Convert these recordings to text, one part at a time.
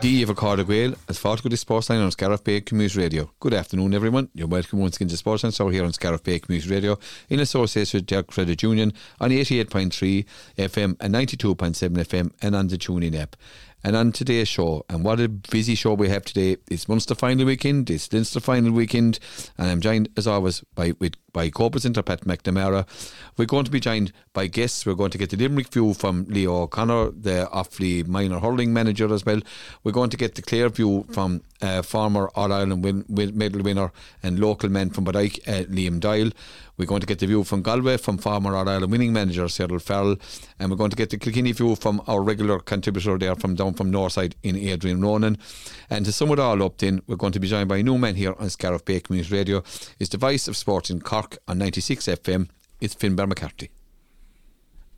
Díomh Carda Gael, as far go the Sportsline on Scariff Bay Community Radio. Good afternoon, everyone. You're welcome once again to Sportsline Show here on Scariff Bay Community Radio in association with Derek Credit Union on 88.3 FM and 92.7 FM and on the TuneIn app. And on today's show, and what a busy show we have today. It's Munster final weekend, it's Leinster final weekend, and I'm joined as always by with by co-presenter Pat McNamara. We're going to be joined by guests. We're going to get the Limerick view from Leo O'Connor, the Offaly minor hurling manager as well. We're going to get the Clare view from uh, former All Ireland win, win, medal winner and local man from Bodyke, uh, Liam Doyle. We're going to get the view from Galway from former All Ireland winning manager Cyril Farrell, and we're going to get the Kilkenny view from our regular contributor there from down from Northside in Adrian Ronan. And to sum it all up, then we're going to be joined by a new man here on Scariff Bay Community Radio. Is the voice of sport in Cork on 96 FM. It's Finbar McCarthy.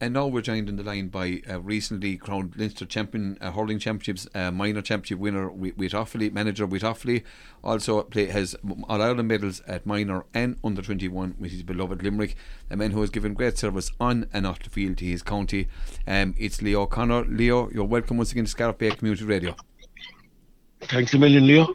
And now we're joined in the line by a recently crowned Leinster champion, uh, hurling championships, uh, minor championship winner with Offaly, manager with Offaly. Also play, has All Ireland medals at minor and under 21 with his beloved Limerick. A man who has given great service on and off the field to his county. Um, it's Leo Connor. Leo, you're welcome once again to Scariff Bay Community Radio. Thanks a million, Leo.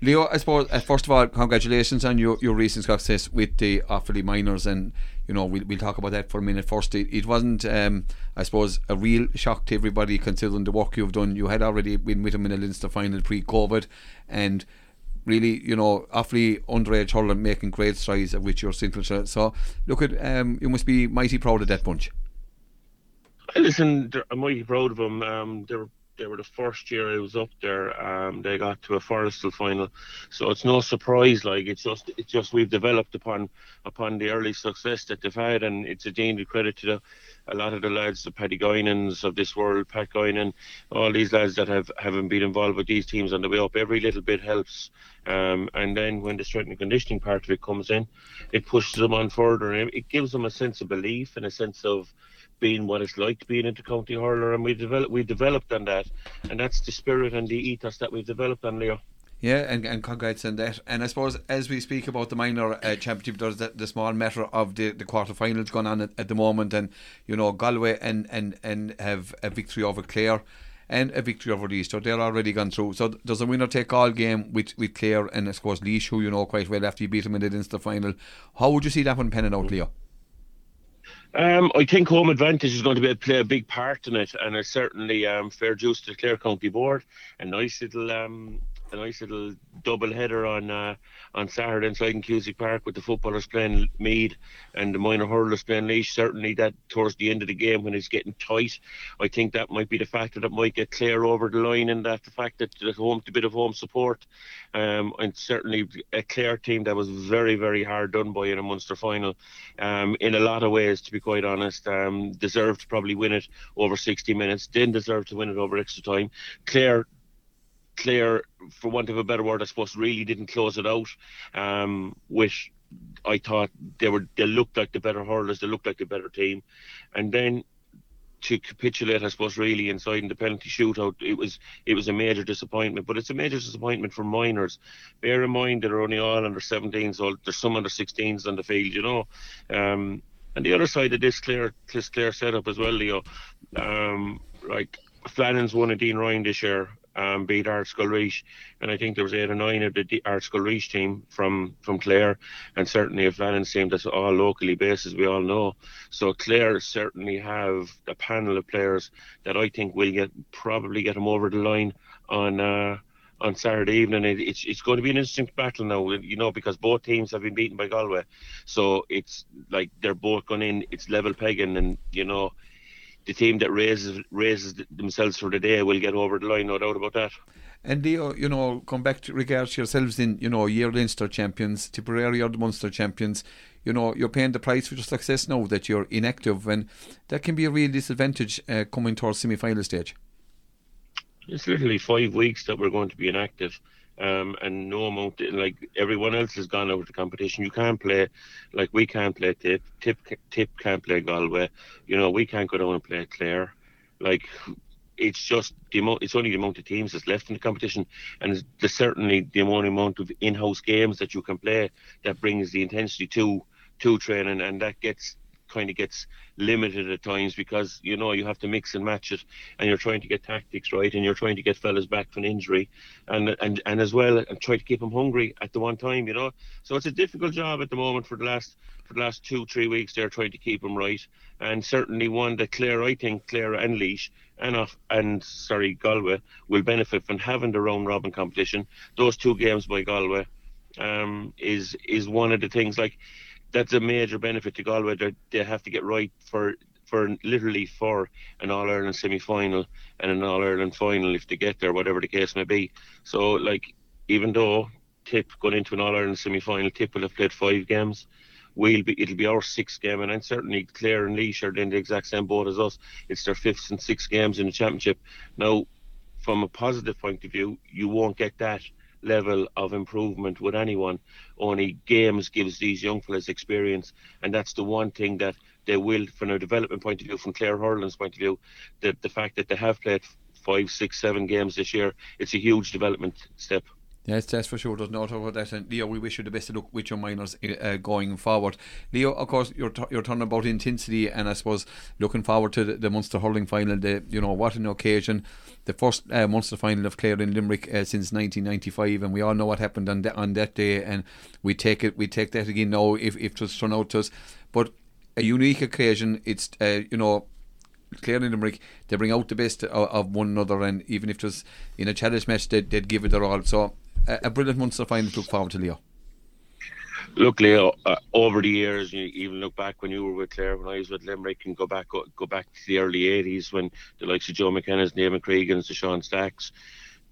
Leo, I suppose uh, first of all, congratulations on your, your recent success with the Offaly minors, and you know we'll, we'll talk about that for a minute. First, it, it wasn't, um, I suppose, a real shock to everybody considering the work you've done. You had already been with them in the Leinster final pre-COVID, and really, you know, Offaly underage hurling making great strides, of which you're central. So, look at, um, you must be mighty proud of that bunch. Listen, I'm mighty proud of them. Um, they're they were the first year I was up there. Um, they got to a Forestal final, so it's no surprise. Like it's just, it's just we've developed upon upon the early success that they've had, and it's a genuine credit to the, a lot of the lads, the Paddy Guinans of this world, Pat Guinan, all these lads that have haven't been involved with these teams on the way up. Every little bit helps. Um, and then when the strength and conditioning part of it comes in, it pushes them on further, and it gives them a sense of belief and a sense of being what it's like being be county hurler, and we developed we developed on that, and that's the spirit and the ethos that we've developed on Leo. Yeah, and, and congrats on that. And I suppose as we speak about the minor uh, championship, there's the, the, small matter of the, the quarterfinals going on at, at, the moment, and you know Galway and, and, and have a victory over Clare and a victory over Easter. They're already gone through. So there's a winner take all game with, with Clare and I suppose Laois, who you know quite well after you beat them in the Leinster final. How would you see that one penning out, Leo? Um, I think home advantage is going to be, play a big part in it, and it's certainly um, fair juice to the Clare County Board. A nice little um, a nice little double header on uh, on Saturday inside in Cusack Park with the footballers playing Meath and the minor hurlers playing Laois. Certainly, that towards the end of the game when it's getting tight, I think that might be the factor that might get Clare over the line, and that the fact that there's home a bit of home support, um, and certainly a Clare team that was very very hard done by in a Munster final, um, in a lot of ways to be quite honest, um, deserved to probably win it over 60 minutes, didn't deserve to win it over extra time. Clare Clare, for want of a better word, I suppose, really didn't close it out. Um, which I thought they were they looked like the better hurlers, they looked like the better team, and then to capitulate, I suppose, really inside in the penalty shootout, it was it was a major disappointment. But it's a major disappointment for minors. Bear in mind they're only all under 17, so there's some under 16s on the field, you know. Um, and the other side of this Clare this Clare setup as well, Leo. Um, like Flannan's won a Dean Ryan this year um, beat Ardscoil Rís, and I think there was eight or nine of the Ardscoil Rís team from from Clare, and certainly a Flannan's team that's all locally based, as we all know. So Clare certainly have a panel of players that I think will get probably get them over the line on. Uh, on Saturday evening. It, it's it's going to be an interesting battle now, you know, because both teams have been beaten by Galway, so it's like they're both going in. It's level pegging, and you know, the team that raises raises themselves for the day will get over the line, no doubt about that. And Leo, you know, come back to regards yourselves in, you know, year Leinster champions, Tipperary are the Munster champions. You know, you're paying the price for your success now that you're inactive, and that can be a real disadvantage uh, coming towards semi-final stage. It's literally five weeks that we're going to be inactive um, and no amount like everyone else has gone out of the competition. You can't play like we can't play Tip, Tip, Tip can't play Galway. You know we can't go down and play Clare. Like it's just the amount. It's only the amount of teams that's left in the competition, and there's certainly the amount amount of in-house games that you can play that brings the intensity to to training, and that gets kind of gets limited at times because you know you have to mix and match it, and you're trying to get tactics right, and you're trying to get fellas back from injury, and and and as well, and try to keep them hungry at the one time, you know. So it's a difficult job at the moment for the last for the last two three weeks. They're trying to keep them right, and certainly one that Clare, I think Clare and Laois and off and sorry Galway will benefit from having their own robin competition. Those two games by Galway um, is is one of the things like that's a major benefit to Galway. They they have to get right for for literally for an All Ireland semi final and an All Ireland final if they get there, whatever the case may be. So like even though Tip going into an All Ireland semi final, Tip will have played five games. We'll be it'll be our sixth game, and I'm certainly Clare and Laois are in the exact same boat as us. It's their fifth and sixth games in the championship. Now, from a positive point of view, you won't get that level of improvement with anyone. Only games gives these young fellas experience, and that's the one thing that they will, from a development point of view, from Clare Hurling's point of view, the the fact that they have played five, six, seven games this year, it's a huge development step. Yes, that's for sure. There's no doubt about that. And Leo, we wish you the best of luck with your minors uh, going forward. Leo, of course, you're t- you're talking about intensity, and I suppose looking forward to the, the Munster hurling final. The you know what an occasion, the first uh, Munster final of Clare in Limerick uh, since 1995, and we all know what happened on that on that day, and we take it we take that again now if if it was turned out to us, but a unique occasion. It's uh, you know Clare and Limerick, they bring out the best of, of, one another, and even if it was in a challenge match, they'd, they'd give it their all. So a, brilliant Munster final to look forward to, Leo. Look, Leo. Uh, over the years, you even look back when you were with Clare, when I was with Limerick, and go back go back to the early '80s when the likes of Joe McKenna's, Neil McCregan's, the Sean Stacks,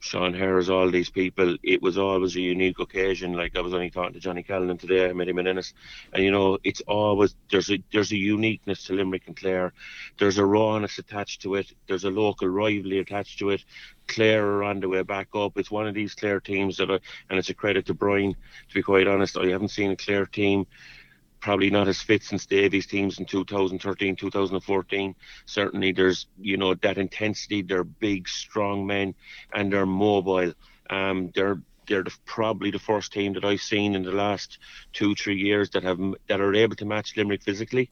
Sean Harris, all these people, it was always a unique occasion. Like I was only talking to Johnny Callinan today, I met him in Ennis, and you know, it's always there's a there's a uniqueness to Limerick and Clare. There's a rawness attached to it. There's a local rivalry attached to it. Clare are on the way back up. It's one of these Clare teams that, are, and it's a credit to Brian. To be quite honest, I haven't seen a Clare team probably not as fit since Davy's teams in 2013, 2014. Certainly, there's you know that intensity. They're big, strong men, and they're mobile. Um, they're they're the, probably the first team that I've seen in the last two, three years that have that are able to match Limerick physically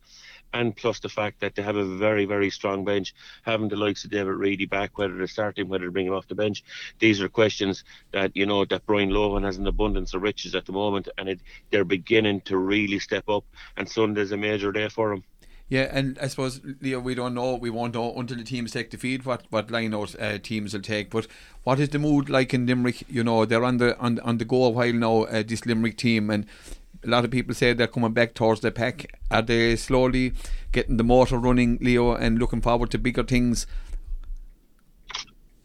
and plus the fact that they have a very, very strong bench, having the likes of David Reidy back, whether to start him, whether to bring him off the bench. These are questions that, you know, that Brian Lohan has an abundance of riches at the moment, and it, they're beginning to really step up, and Sunday's a major day for them. Yeah, and I suppose Leo, we don't know, we won't know until the teams take the field what what line out uh, teams will take. But what is the mood like in Limerick? You know, they're on the on on the go a while now. Uh, this Limerick team, and a lot of people say they're coming back towards the pack. Are they slowly getting the motor running, Leo, and looking forward to bigger things?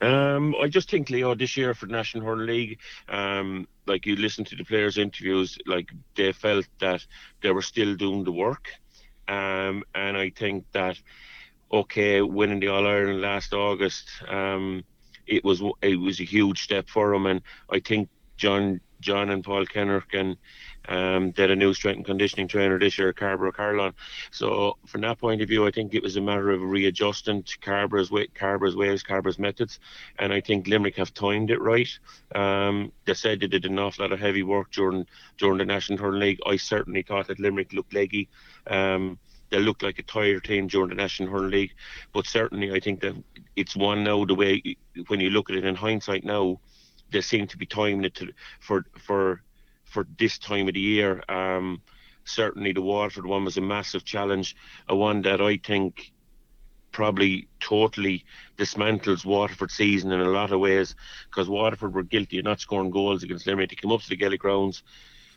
Um, I just think Leo this year for the National Hurling League, um, like you listen to the players' interviews, like they felt that they were still doing the work, um, and I think that okay, winning the All Ireland last August, um, it was it was a huge step for them, and I think John John and Paul Kinnerk and um, they're a new strength and conditioning trainer this year, Cairbre Carlon. So from that point of view, I think it was a matter of readjusting to Cairbre's way, Cairbre's ways, Cairbre's methods, and I think Limerick have timed it right. Um, they said they did an awful lot of heavy work during during the National Hurling League. I certainly thought that Limerick looked leggy. Um, they looked like a tired team during the National Hurling League, but certainly I think that it's one now the way when you look at it in hindsight now, they seem to be timing it to, for for for this time of the year. Um, certainly, the Waterford one was a massive challenge, a one that I think probably totally dismantles Waterford season in a lot of ways because Waterford were guilty of not scoring goals against Limerick. They came up to the Gaelic grounds,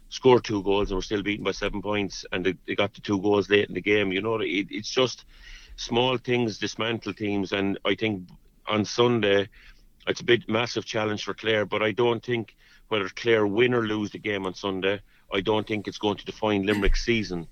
scored two goals, and were still beaten by seven points, and they, they got the two goals late in the game. You know, it, it's just small things dismantle teams, and I think on Sunday it's a big massive challenge for Clare, but I don't think whether Clare win or lose the game on Sunday, I don't think it's going to define Limerick's season,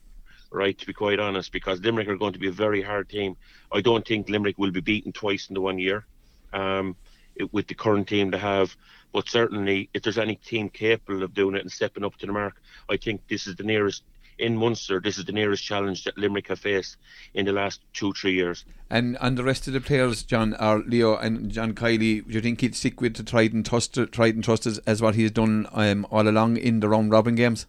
right? To be quite honest, because Limerick are going to be a very hard team. I don't think Limerick will be beaten twice in the one year. Um, it, with the current team they have, but certainly if there's any team capable of doing it and stepping up to the mark, I think this is the nearest in Munster, this is the nearest challenge that Limerick have faced in the last two, three years. And and the rest of the players, John, are Leo and John Kiely, do you think he'd stick with the tried and trusted, tried and trusted as what he's done um, all along in the round robin games?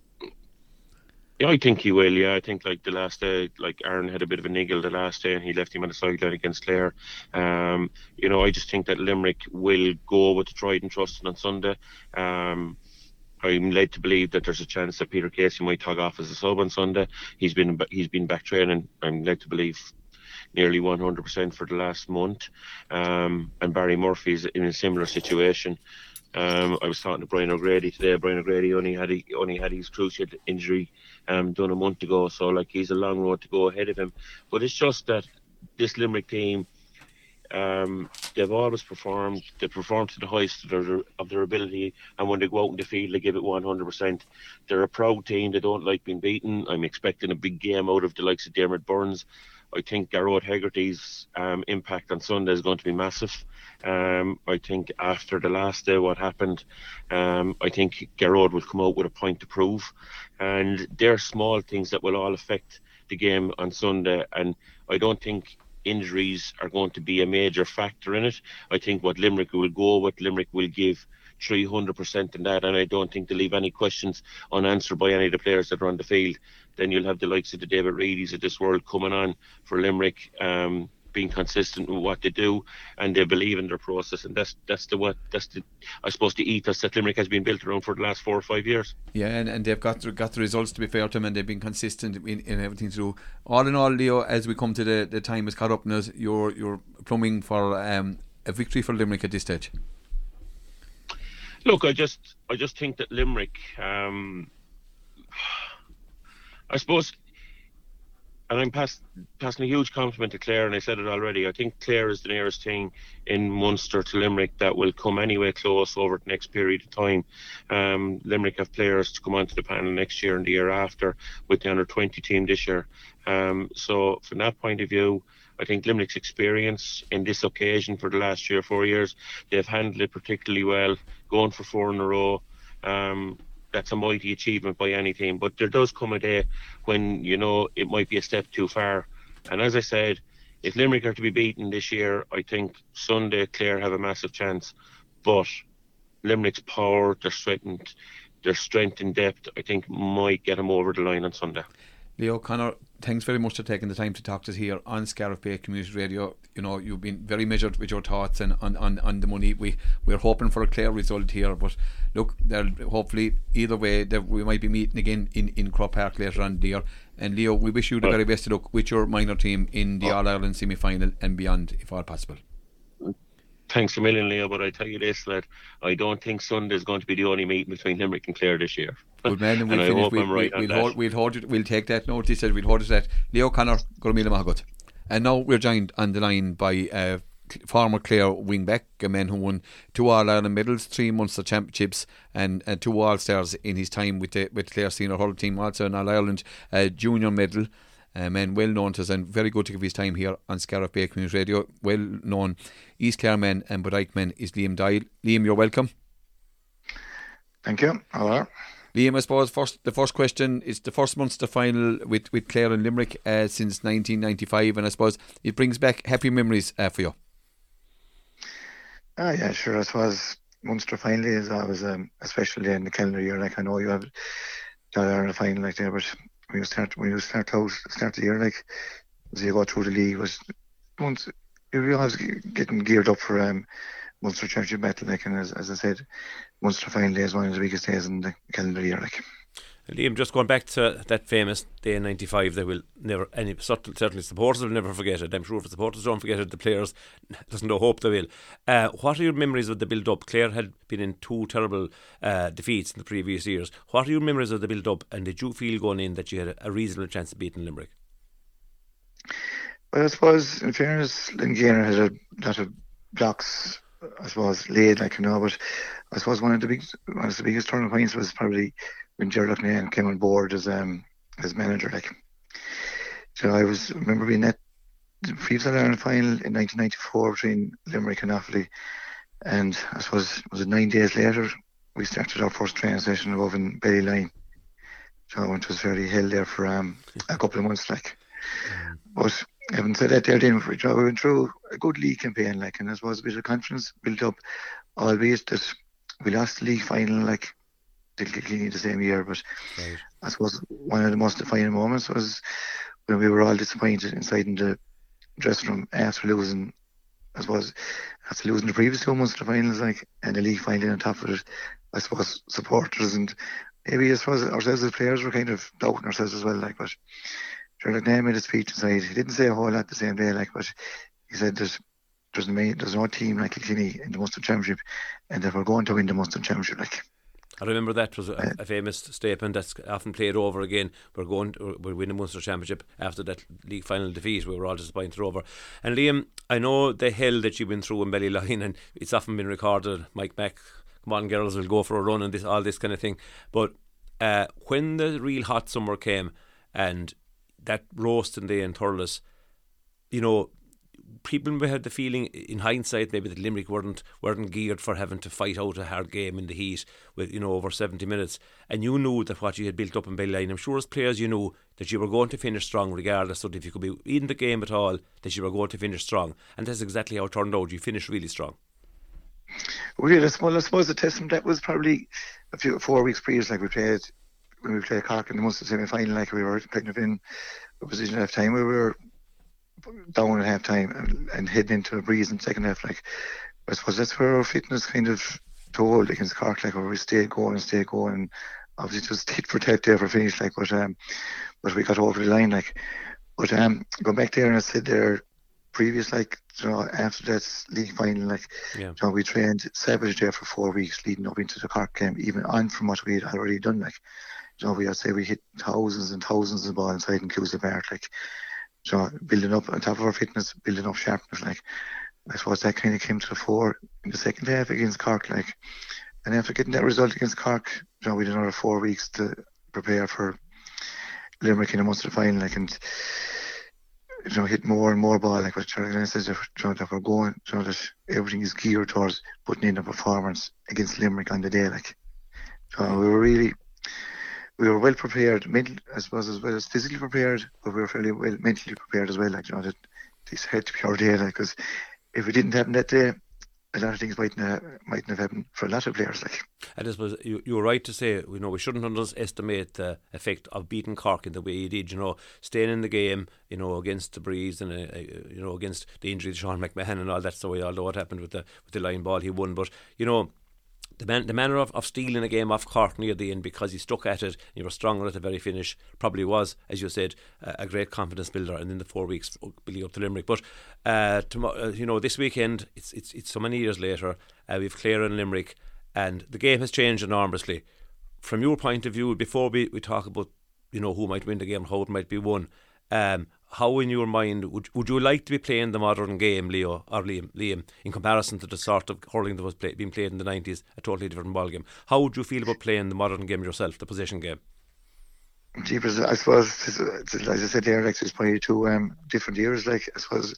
Yeah, I think he will. Yeah, I think like the last day, like Aaron had a bit of a niggle the last day, and he left him on the sideline against Clare. Um, you know, I just think that Limerick will go with the tried and trusted on Sunday. Um, I'm led to believe that there's a chance that Peter Casey might tug off as a sub on Sunday. He's been he's been back training. I'm led to believe nearly 100% for the last month. Um, and Barry Murphy's in a similar situation. Um, I was talking to Brian O'Grady today. Brian O'Grady only had he, only had his cruciate injury um, done a month ago, so like he's a long road to go ahead of him. But it's just that this Limerick team, um, they've always performed. They perform to the highest of their, of their ability, and when they go out in the field, they give it 100%. They're a proud team. They don't like being beaten. I'm expecting a big game out of the likes of Dermot Byrnes. I think Gearóid Hegarty's um, impact on Sunday is going to be massive. Um, I think after the last day, what happened, um, I think Gearóid will come out with a point to prove, and there are small things that will all affect the game on Sunday. And I don't think injuries are going to be a major factor in it. I think what Limerick will go with, Limerick will give 300% in that, and I don't think to leave any questions unanswered by any of the players that are on the field. Then you'll have the likes of the David Reidy's of this world coming on for Limerick. Um, being consistent with what they do and they believe in their process and that's that's the what that's the I suppose the ethos that Limerick has been built around for the last four or five years. Yeah, and, and they've got the, got the results to be fair to them and they've been consistent in, in everything to do. All in all, Leo, as we come to the, the time is caught up now, you're you're plumbing for um, a victory for Limerick at this stage. Look, I just I just think that Limerick, um, I suppose, and I'm pass, passing a huge compliment to Clare, and I said it already. I think Clare is the nearest thing in Munster to Limerick that will come anywhere close over the next period of time. Um, Limerick have players to come onto the panel next year and the year after with the under 20 team this year. Um, so from that point of view, I think Limerick's experience in this occasion for the last or four years, they've handled it particularly well, going for four in a row. Um, that's a mighty achievement by any team. But there does come a day when, you know, it might be a step too far. And as I said, if Limerick are to be beaten this year, I think Sunday Clare have a massive chance. But Limerick's power, their strength, their strength and depth, I think might get them over the line on Sunday. Leo Connor, thanks very much for taking the time to talk to us here on Scariff Bay Community Radio. You know, you've been very measured with your thoughts and on, on, on the money. We we're hoping for a clear result here, but look, there hopefully either way that we might be meeting again in, in Croke Park later on the year. And Leo, we wish you the very best of luck with your minor team in the oh. All Ireland semi final and beyond, if all possible thanks a million, Leo. But I tell you this, that I don't think Sunday is going to be the only meeting between Limerick and Clare this year. Good man, and, we'll and finish, I hope we'll, right we'll, we'll, hold, we'll, hold it, we'll take that notice and we'll hold it that Leo Connor, Gormila Mahagut. And now we're joined on the line by uh, former Clare wingback, a man who won two All Ireland medals, three Munster championships, and, and two All Stars in his time with the with Clare senior hurling team. Also an All Ireland uh, junior medal uh, man well known to us and very good to give his time here on Scariff Bay Community Radio. Well known East Clare man and Bodyke man is Liam Doyle. Liam, you're welcome. Thank you. Hello. Liam, I suppose first the first question is the first Munster final with, with Clare and Limerick uh, since 1995, and I suppose it brings back happy memories uh, for you. Ah, yeah, sure. I suppose Munster finally is always, um, especially in the calendar year. Like I know you have the Ireland final like there, but when you start when you start out start the year like as you go through the league was once you realise getting geared up for um Munster Championship battle like and as, as I said Munster final day is one of the biggest days in the calendar year like Liam, just going back to that famous day in '95, they will never any certainly supporters will never forget it. I'm sure if the supporters don't forget it, the players there's no hope they will. Uh, what are your memories of the build up? Clare had been in two terrible uh, defeats in the previous years. What are your memories of the build up? And did you feel going in that you had a reasonable chance of beating Limerick? Well, I suppose in fairness, Loughnane had a lot of blocks. I suppose laid like you know, but I suppose one of the big, one of the biggest turning points was probably when Ger Loughnane came on board as um as manager. Like, so I was remember being at the previous Ireland final in 1994 between Limerick and Offaly, and I suppose was it nine days later we started our first training session above in Ballyline. So it was very held there for um, a couple of months, like. But having said that, there, then we went through a good league campaign, like, and I suppose a bit of confidence built up, albeit that we lost the league final, like, Kilkenny the same year. But Right. I suppose one of the most defining moments was when we were all disappointed inside in the dressing room after losing. I suppose after losing the previous two months of the finals, like and the league final on top of it, I suppose supporters and maybe as far as ourselves as players were kind of doubting ourselves as well. Like, but Ger Loughnane made a speech inside. He didn't say a whole lot the same day, like, but he said that there's no there's no team like Kilkenny in the Munster Championship, and that we're going to win the Munster Championship. Like, I remember that was a, a famous statement that's often played over again. We're going, to, we're winning Munster Championship after that league final defeat. We were all disappointed over. And Liam, I know the hell that you've been through in Ballyline, and it's often been recorded. Mike Mack, come on, girls, will go for a run and this, all this kind of thing. But uh, when the real hot summer came, and that roasting day in Thurles, you know, people may have the feeling in hindsight maybe that Limerick weren't weren't geared for having to fight out a hard game in the heat with you know over 70 minutes and you knew that what you had built up in Ballyline I'm sure as players you knew that you were going to finish strong regardless of if you could be in the game at all that you were going to finish strong and that's exactly how it turned out you finished really strong we did. I suppose, I suppose the testament that was probably a few four weeks previous. Like we played when we played Cork in the Munster semi final. Like we were kind of in a position at half time where we were down at half time and, and heading into a breeze in the second half. Like I suppose that's where our fitness kind of told against Cork. Like where we stayed going and stayed going. And obviously just hit for tat there for finish. Like but um, but we got over the line. Like but um, going back there and I said there previous like you know after that league final like yeah you know, we trained savage there for four weeks leading up into the Cork game, even on from what we had already done. Like, you know, we I'd say we hit thousands and thousands of ball inside in Cusack Park, like, know, building up on top of our fitness, building up sharpness. Like, I suppose that kind of came to the fore in the second half against Cork. Like, and after getting that result against Cork, you know, we had another four weeks to prepare for Limerick in the Munster final. Like, and you know, hit more and more ball, like what Charlie Glenn says, you know, that we're going, you know, that everything is geared towards putting in a performance against Limerick on the day. Like, so we were really, we were well prepared, mental, I suppose, as well as physically prepared, but we were fairly well mentally prepared as well. Like, you know, that this had to be our day, because if it didn't happen that day, a lot of things mightn't have, mightn't have happened for a lot of players. Like, And I suppose you, you were right to say, you know, we shouldn't underestimate the effect of beating Cork in the way you did, you know, staying in the game, you know, against the breeze and, uh, uh, you know, against the injury to Sean McMahon and all that story, although what happened with the with the line ball, he won. But, you know, the, man, the manner of, of stealing a game off Cork near the end because he stuck at it, you were stronger at the very finish, probably was, as you said, a, a great confidence builder. And in the four weeks building up to Limerick. But, uh, tomorrow, uh, you know, this weekend, it's, it's, it's so many years later, uh, we've Clare and Limerick, and the game has changed enormously. From your point of view, before we, we talk about, you know, who might win the game, how it might be won, um, how in your mind would would you like to be playing the modern game, Leo or Liam, Liam, in comparison to the sort of hurling that was play, being played in the nineties, a totally different ball game? How would you feel about playing the modern game yourself, the possession game? Jeepers, I suppose, it's, it's, as I said there, like, there's probably two um, different years. Like, I suppose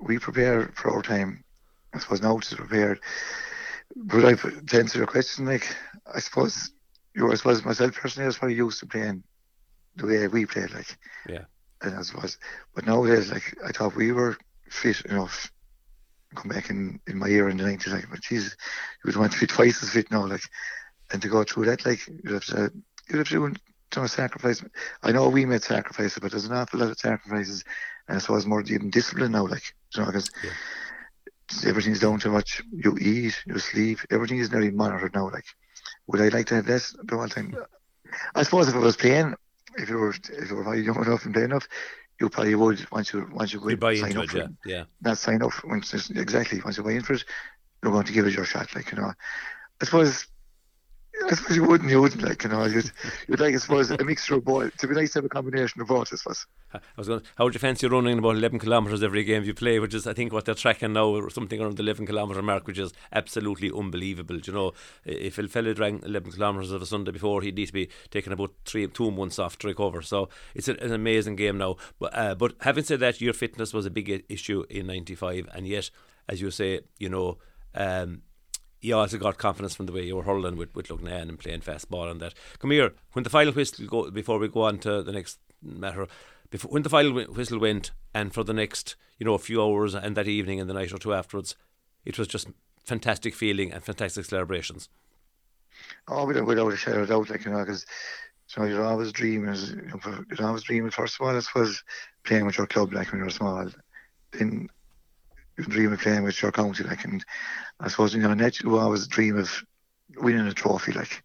we prepare for our time. I suppose now to prepare. But I, to answer your question, like, I suppose, you I suppose myself personally, I was probably used to playing the way we played, like, Yeah. And I suppose, but nowadays, like, I thought we were fit enough. Come back in, in my year in the 90s, like, but Jesus, you would want to be twice as fit now, like, and to go through that, like, you'd have to, you'd have to do you know, sacrifice. I know we made sacrifices, but there's an awful lot of sacrifices, and I suppose more even discipline now, like, you know, because Yeah. everything's down to what you eat, you sleep, everything is nearly monitored now. Like, would I like to have this the whole time? I suppose if I was playing, if you were if you were young enough and playing enough, you probably would once you once you go You buy sign up it, for yeah, it, yeah. not sign up once exactly once you buy in for it, you're going to give it your shot. Like you know, I suppose. I suppose you wouldn't, you wouldn't like, you know, you'd, you'd like, I suppose, a mixture of both. It'd be nice to have a combination of both, I suppose. I was going. How would you fancy running about 11 kilometres every game you play? Which is, I think, what they're tracking now, or something around the 11 kilometre mark, which is absolutely unbelievable. Do you know, if a fella ran 11 kilometres of a Sunday before, he'd need to be taking about three, two months off to recover. So it's an, an amazing game now. But uh, but having said that, your fitness was a big issue in '95, and yet, as you say, you know. Um, you also got confidence from the way you were hurling with, with Loughnane and playing fast ball and that. Come here, when the final whistle go before we go on to the next matter, before when the final whistle went, and for the next you know a few hours and that evening and the night or two afterwards, it was just fantastic feeling and fantastic celebrations. Oh, without, without a shadow of doubt, like, you know, because you know, you're always dreaming, you're always dreaming, first of all, I suppose, playing with your club, like, when you were small. Then you dream of playing with your county, like, and I suppose, you know, net, you always dream of winning a trophy, like.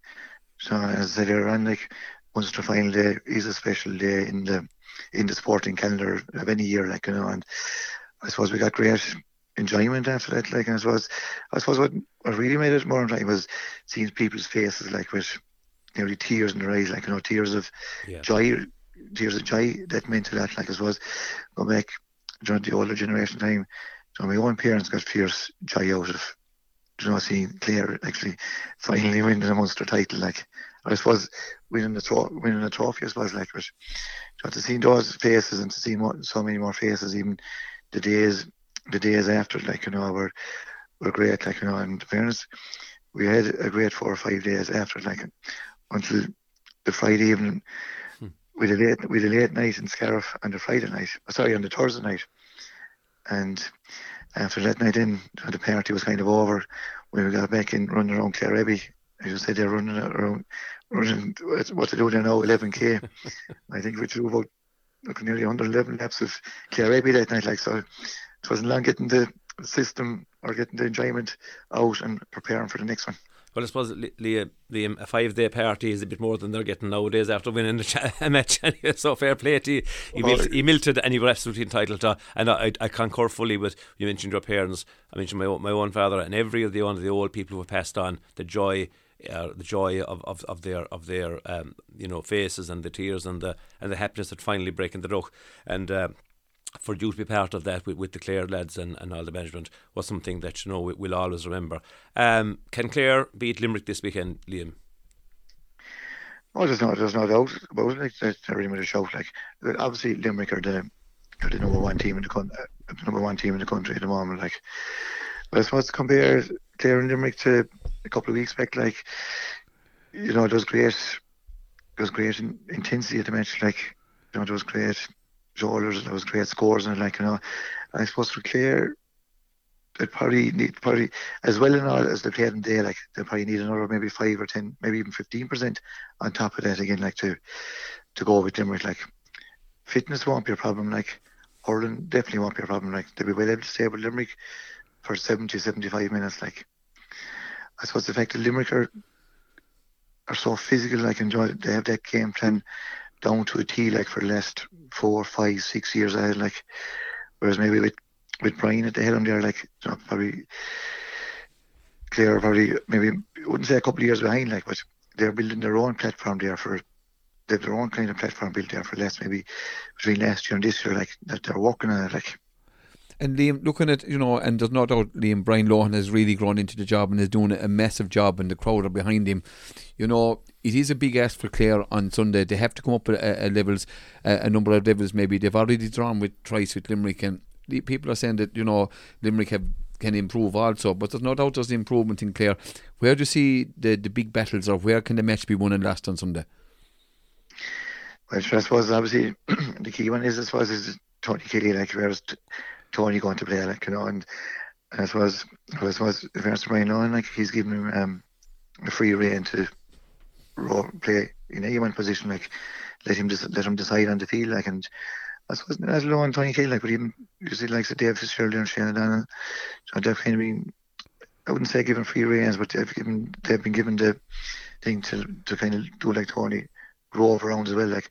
So, as I said earlier on, like, once the final day is a special day in the in the sporting calendar of any year, like, you know, and I suppose we got great enjoyment after that. Like, and I suppose, I suppose what, what really made it more enjoying was seeing people's faces, like, with nearly tears in their eyes, like, you know, tears of yeah. joy, tears of joy that meant to that. Like, I suppose, go back during the older generation time, so my own parents got fierce joy out of, you know, seeing Clare actually finally winning a Munster title. Like, I suppose winning the tro- winning the trophy, I suppose, like, but so to see those faces and to see more, so many more faces, even the days the days after, like you know, were were great. Like you know, and fairness, we had a great four or five days after, like until the Friday evening. Hmm. We had a late we had a late night in Scariff on the Friday night. Sorry, on the Thursday night, and uh, after that night in, the party was kind of over. We got back in, running around Clare Abbey, as you said, they're running around, running what to do there now, 11k. I think we threw about nearly 111 laps of Clare Abbey that night, like so it wasn't long getting the system or getting the enjoyment out and preparing for the next one. Well, I suppose Liam, Liam, a five day party is a bit more than they're getting nowadays after winning a match. so fair play to you. He, well, milted, he milted and he was absolutely entitled to. And I, I concur fully with you mentioned your parents. I mentioned my my own father and every of the one of the old people who have passed on the joy. Uh, the joy of, of, of their of their um, you know faces and the tears and the and the happiness at finally breaking the duck and uh, for you to be part of that with, with the Clare lads and, and all the management was something that you know we, will always remember. Um, can Clare beat Limerick this weekend, Liam? Oh, there's no, there's no doubt about it. Like, there's really much a shout. Like, obviously, Limerick are the, are the number one team in the country, uh, number one team in the country at the moment. Like, but I suppose to compare Clare and Limerick to a couple of weeks back, like, you know, there was great, there was great intensity at the match. Like, you know, there was great shoulders. There was great scores and like you know, I suppose for Clare, they probably need probably as well and all as they played in day. Like they probably need another maybe five or ten, maybe even fifteen percent on top of that again. Like to to go with Limerick. Like fitness won't be a problem. Like hurling definitely won't be a problem. Like they'll be well able to stay with Limerick for 70, 75 minutes. Like I suppose the fact that Limerick are are so physical, like enjoy they have that game plan down to a T like for the last four, five, six years ahead. Like whereas maybe with with Brian at the helm there, like you know, probably Clare probably maybe I wouldn't say a couple of years behind, like but they're building their own platform there for they have their own kind of platform built there for less maybe between last year and this year, like that they're working on it like and Liam, looking at, you know, and there's no doubt Liam, Brian Lohan has really grown into the job and is doing a massive job, and the crowd are behind him. You know, it is a big ask for Clare on Sunday. They have to come up with a, a levels, a, a, number of levels maybe. They've already drawn with twice with Limerick, and people are saying that, you know, Limerick have can improve also, but there's no doubt there's improvement in Clare. Where do you see the, the big battles, or where can the match be won and lost on Sunday? Well, I suppose obviously the key one is, I suppose, is Tony Kelly, like, whereas Tony going to play, like you know, and, and I suppose I suppose if it's Brian Lohan, like he's given him um, a free rein to role, play in any one position, like let him just let him decide on the field, like and. I suppose as low on Tony Kelly, like, but even you see, like, the Dave Fitzgerald and so they've kind of been, I wouldn't say given free reins, but they've given, they've been given the thing to to kind of do like Tony, grow around as well. Like,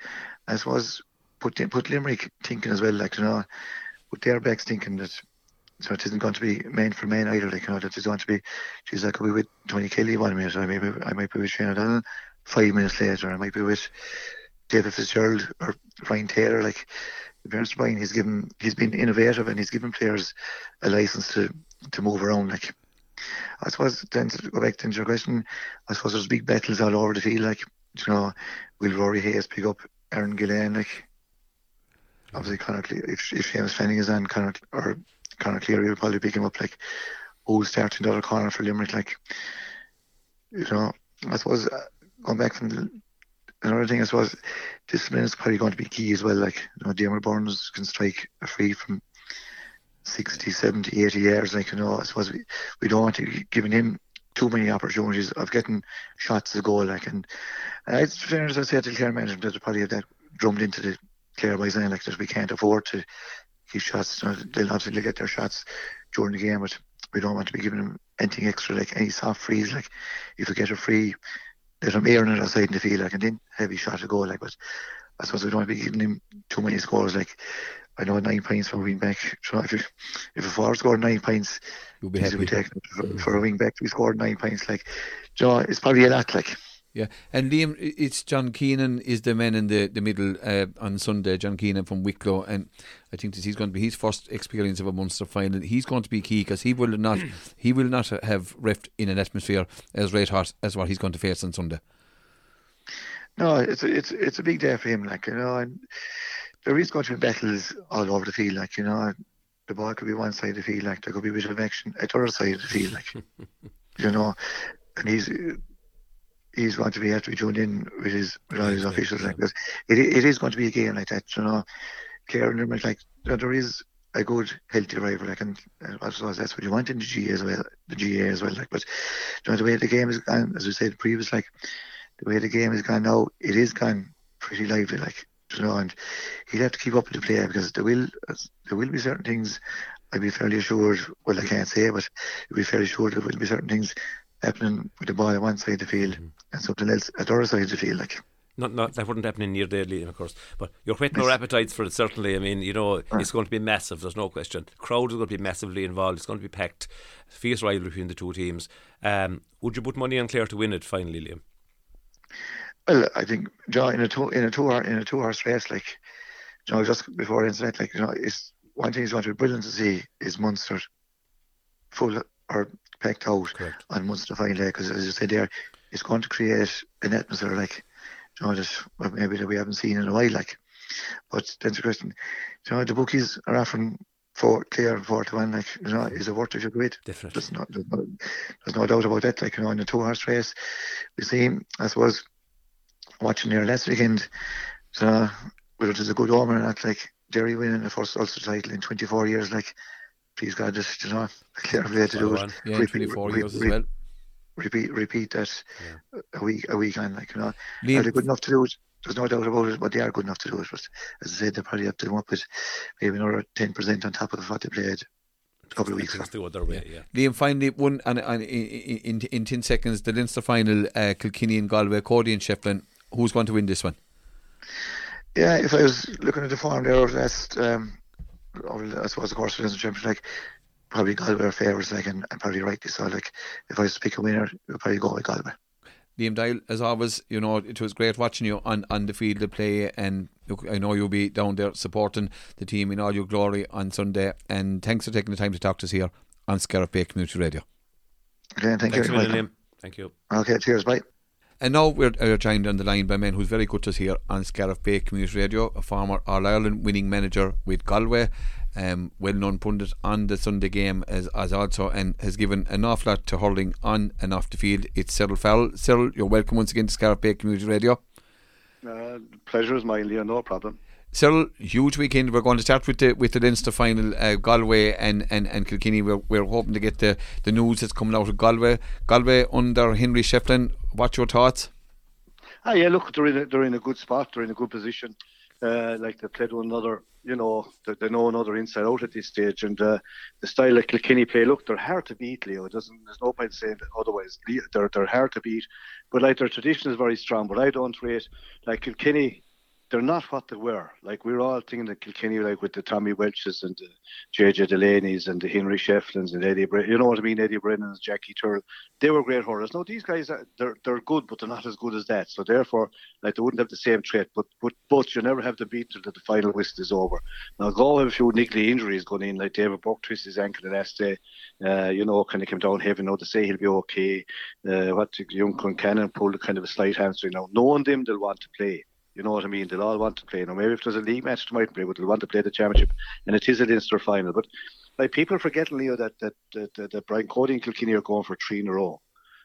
I suppose put put Limerick thinking as well, like, you know, with their backs thinking that so it isn't going to be main for main either. Like you know, that it's going to be. She's like, I'll be with Tony Kelly one minute. I maybe I might be with Shane O'Donnell five minutes later. I might be with David Fitzgerald or Ryan Taylor. Like Brian, he's given he's been innovative and he's given players a license to to move around. Like I suppose then to go back to your question, I suppose there's big battles all over the field. Like you know, will Rory Hayes pick up Aaron Gillane? Like obviously currently, if if Seamus Flanagan is on currently, or Conor Cleary will probably pick him up like who's starting the other corner for Limerick like you know I suppose uh, going back from the another thing I suppose discipline is probably going to be key as well like you know Diarmaid Byrnes can strike a free from 60 70 80 yards like you know I suppose we, we don't want to be giving him too many opportunities of getting shots to goal. Like, and uh, it's fair as I said to the Clare management that probably have that drummed into the Clare by saying like that we can't afford to keep shots. They'll obviously get their shots during the game, but we don't want to be giving them anything extra, like any soft frees. Like, if we get a free, let them airing it outside in the field, like, and then heavy shot to go. Like, but I suppose we don't want to be giving him too many scores. Like, I know nine points for a wing back. So if, you, if a forward scored nine points, You'll be happy. we take for, mm. for a wing back. We scored nine points. Like, you know, it's probably a lot. Like, Yeah, and Liam, it's John Keenan is the man in the, the middle uh, on Sunday. John Keenan from Wicklow, and I think this he's going to be his first experience of a Munster final. He's going to be key because he will not he will not have reft in an atmosphere as red hot as what he's going to face on Sunday. no, it's a, it's it's a big day for him. Like, you know, and there is going to be battles all over the field. Like, you know, the ball could be one side of the field. Like, there could be a bit of action at the other side of the field. Like, you know, and he's he's going to be have to be tuned in with his with all his officials like this. It it is going to be a game like that, you know. Clare and Limerick, like there is a good healthy rival, like and I suppose that's what you want in the GA as well, the GA as well. Like, but you know the way the game is gone, as we said previous, like the way the game is gone now, it is gone pretty lively, like you know, and he'll have to keep up with the play because there will there will be certain things. I'd be fairly assured. Well, I can't say, but I'd be fairly sure there will be certain things happening with the ball on one side of the field and something else at the other side of the field. Like, Not, not that wouldn't happen in near daily, of course. But you're whetting our appetites for it. Certainly, I mean, you know, it's going to be massive. There's no question. The crowd is going to be massively involved. It's going to be packed. Fierce rivalry between the two teams. Um, would you put money on Clare to win it finally, Liam? Well, I think John in a two in a two hour in a two horse race, like you know, just before incident, like you know, it's one thing is going to be brilliant to see is Munster full or packed out Correct. on Munster final day because as you said there, it's going to create an atmosphere like you know that maybe that we haven't seen in a while. Like, but then the question, you know, the bookies are often four clear four to one. Like, you know, is it worth it? Should quid? Definitely. There's no, there's no, there's no doubt about that. Like, you know, in a two horse race, we see, I suppose, watching there last weekend, so, whether it is a good omen or not, like, Derry winning the first Ulster title in 24 years, like, please God, just, you know, a clear to do it. Yeah, Repeat- 24 re- years as re- well. Repeat, repeat that yeah. a week, a week on, like, you know. Liam- Are they good enough to do it? There's no doubt about it, but they are good enough to do it. But as I said, they probably have to come up with maybe another 10% on top of what they played a couple of weeks ago. Things to go their way, yeah. Liam, finally, one and, and in, in, in 10 seconds, the Leinster final, uh, Kilkenny and Galway, Cody and Shefflin. Who's going to win this one? Yeah, if I was looking at the form there over the last, um, the, I suppose the course of the championship, like probably Galway are favourites, like, and, and probably rightly so. Like, if I was to pick a winner, I'd probably go with Galway. Liam Doyle, as always, you know, it was great watching you on, on the field of play. And look, I know you'll be down there supporting the team in all your glory on Sunday. And thanks for taking the time to talk to us here on Scariff Bay Community Radio. Okay, thank Thanks you. million, Liam. Thank you. Okay, cheers, bye. And now we're uh, joined on the line by men who's very good to us here on Scariff Bay Community Radio, a former All Ireland winning manager with Galway, um, well known pundit on the Sunday game as, as also, and has given an awful lot to hurling on and off the field. It's Cyril Farrell. Cyril, you're welcome once again to Scariff Bay Community Radio. Uh, pleasure is mine, Leah, no problem. Cyril, huge weekend. We're going to start with the with the Leinster final, uh, Galway and, and, and Kilkenny. We're, we're hoping to get the, the news that's coming out of Galway. Galway under Henry Shefflin. What's your thoughts? Ah, yeah, look, they're in a, they're in a good spot, they're in a good position. Uh, like they played one another, you know, they, they know another inside out at this stage. And uh, the style that Kilkenny play, look, they're hard to beat, Leo. Doesn't, there's no point saying otherwise. They're, they're hard to beat. But like their tradition is very strong. But I don't rate, like Kilkenny, they're not what they were. Like we are all thinking that Kilkenny, like with the Tommy Walshes and the JJ Delaney's and the Henry Shefflins and Eddie, Bre- you know what I mean, Eddie Brennan's, Jackie Tyrrell, they were great hurlers. No, these guys, are, they're they're good, but they're not as good as that. So therefore, like they wouldn't have the same trait. But but but you never have to beat till the final whistle is over. Now go have a few niggly injuries going in, like David Buck twisted his ankle the last day. Uh, you know, kind of came down heavy. Now to say he'll be okay. Uh, what young Cannon pulled kind of a slight hamstring. Now knowing them, they'll want to play. You know what I mean? They'll all want to play. Now, maybe if there's a league match, they might play, but they'll want to play the championship. And it is a Leinster final. But like people forget, Leo, that that, that, that, that Brian Cody and Kilkenny are going for three in a row.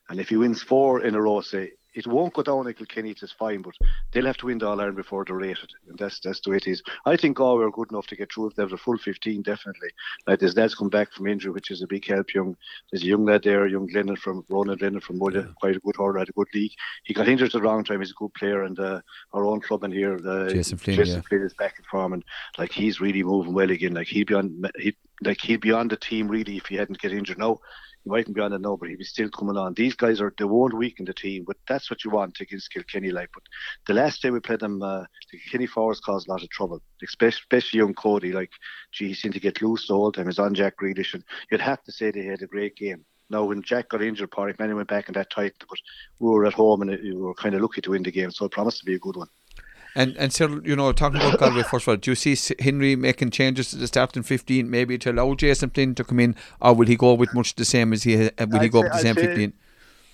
And if he wins four in a row, say, it won't go down like Kilkenny, it's fine, but they'll have to win the All Ireland before they're rated. And that's that's the way it is. I think Galway are good enough to get through if they have a full 15, definitely. Like there's lads come back from injury, which is a big help. Young, There's a young lad there, young Glennon from Ronan Glennon from Mullagh, yeah. quite a good hurler, had a good league. He got injured at the wrong time. He's a good player, and uh, our own club in here, uh, Jason Flynn, Jason yeah. Flynn is back in form, and like he's really moving well again. Like he'd be on, he like he'd be on the team really if he hadn't get injured. Now he mightn't be on it now, but he'd be still coming on. These guys are they won't weaken the team, but that's what you want against Kilkenny. Like, but the last day we played them, uh, the Kilkenny forwards caused a lot of trouble, especially, especially young Cody. Like, gee, he seemed to get loose the whole time. He's on Jack Grealish, and you'd have to say they had a great game. Now, when Jack got injured, Patrick many went back in that tight, but we were at home and we were kind of lucky to win the game, so it promised to be a good one. And and Cyril, you know, talking about Galway first of all, do you see Henry making changes to the starting fifteen, maybe to allow Jason Flynn to come in, or will he go with much the same as he will I'd he go say, with the same fifteen?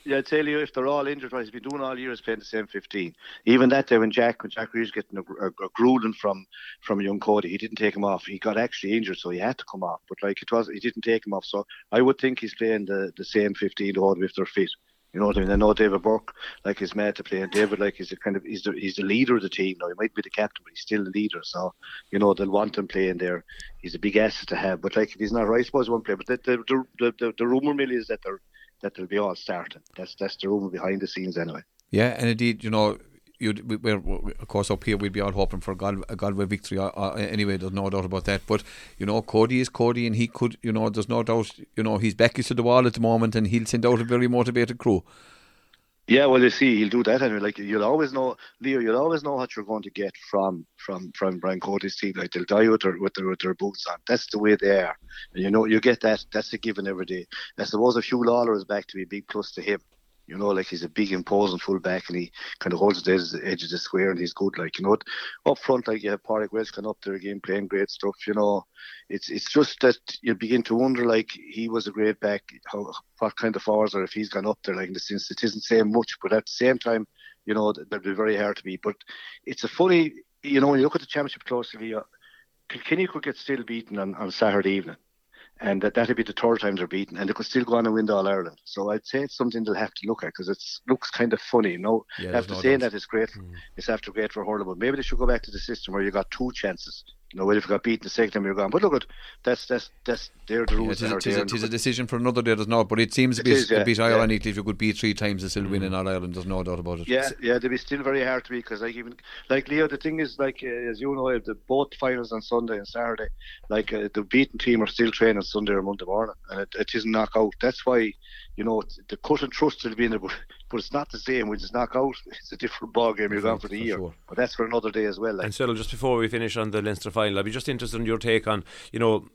Yeah, I tell you, if they're all injured, what he's been doing all year is playing the same 15. Even that day when Jack, when Jack Reeves getting a, a, a grueling from from young Cody, he didn't take him off. He got actually injured, so he had to come off. But like it was, he didn't take him off. So I would think he's playing the, the same 15 the whole if they're fit. You know what I mean? I know David Burke, like he's made to play, and David, like he's a kind of he's the he's the leader of the team now. He might be the captain, but he's still the leader. So you know they'll want him playing there. He's a big asset to have. But like if he's not right, I suppose he won't play. But the the the, the, the rumor mill is that they're that they'll be all starting. That's that's the rumor behind the scenes anyway. Yeah, and indeed, you know, you'd, we're, of course up here we'd be all hoping for a Galway victory uh, uh, anyway there's no doubt about that but you know Cody is Cody and he could you know there's no doubt you know he's back to the wall at the moment and he'll send out a very motivated crew yeah, well, you see, he'll do that anyway. Like you'll always know, Leo. You'll always know what you're going to get from from from Brian Cody's team. Like they'll die with their with their, with their boots on. That's the way they are, and you know you get that. That's a given every day. I suppose if Huw Lawlor is back to be a big plus to him. You know, like he's a big imposing fullback and he kind of holds the edge of the square and he's good. Like you know, up front, like you have Pádraig Walsh coming up there again playing great stuff. You know, it's it's just that you begin to wonder like he was a great back. How what kind of forwards are if he's gone up there? Like in the sense it isn't saying much, but at the same time, you know, that'd be very hard to beat. But it's a funny, you know, when you look at the championship closely, uh, Kilkenny could get still beaten on, on Saturday evening and that that'll be the third time they're beaten, and they could still go on and win the All Ireland. So I'd say it's something they'll have to look at because it looks kind of funny. You know, yeah, after no saying doubt. that it's great, mm. it's after great for hurling, but maybe they should go back to the system where you got two chances know, well, if you got beaten the second time, you're gone. But look, at that's that's that's they're the rules. Yeah, it is, it is a decision for another day, there's no. But it seems a bit, is, yeah, a bit ironic yeah. if you could beat three times and still mm. win in All Ireland. There's no doubt about it. Yeah, yeah, they'd be still very hard to beat because like even like Leo, the thing is like uh, as you know, the both finals on Sunday and Saturday, like uh, the beaten team are still training Sunday or Monday morning, and it, it isn't knockout. That's why you know the cut and thrust will be in there, but, but it's not the same. We just knock out. It's a different ball game. You're gone for the for year, sure. but that's for another day as well. Like. And Cyril, just before we finish on the Leinster final, I'd be just interested in your take on you know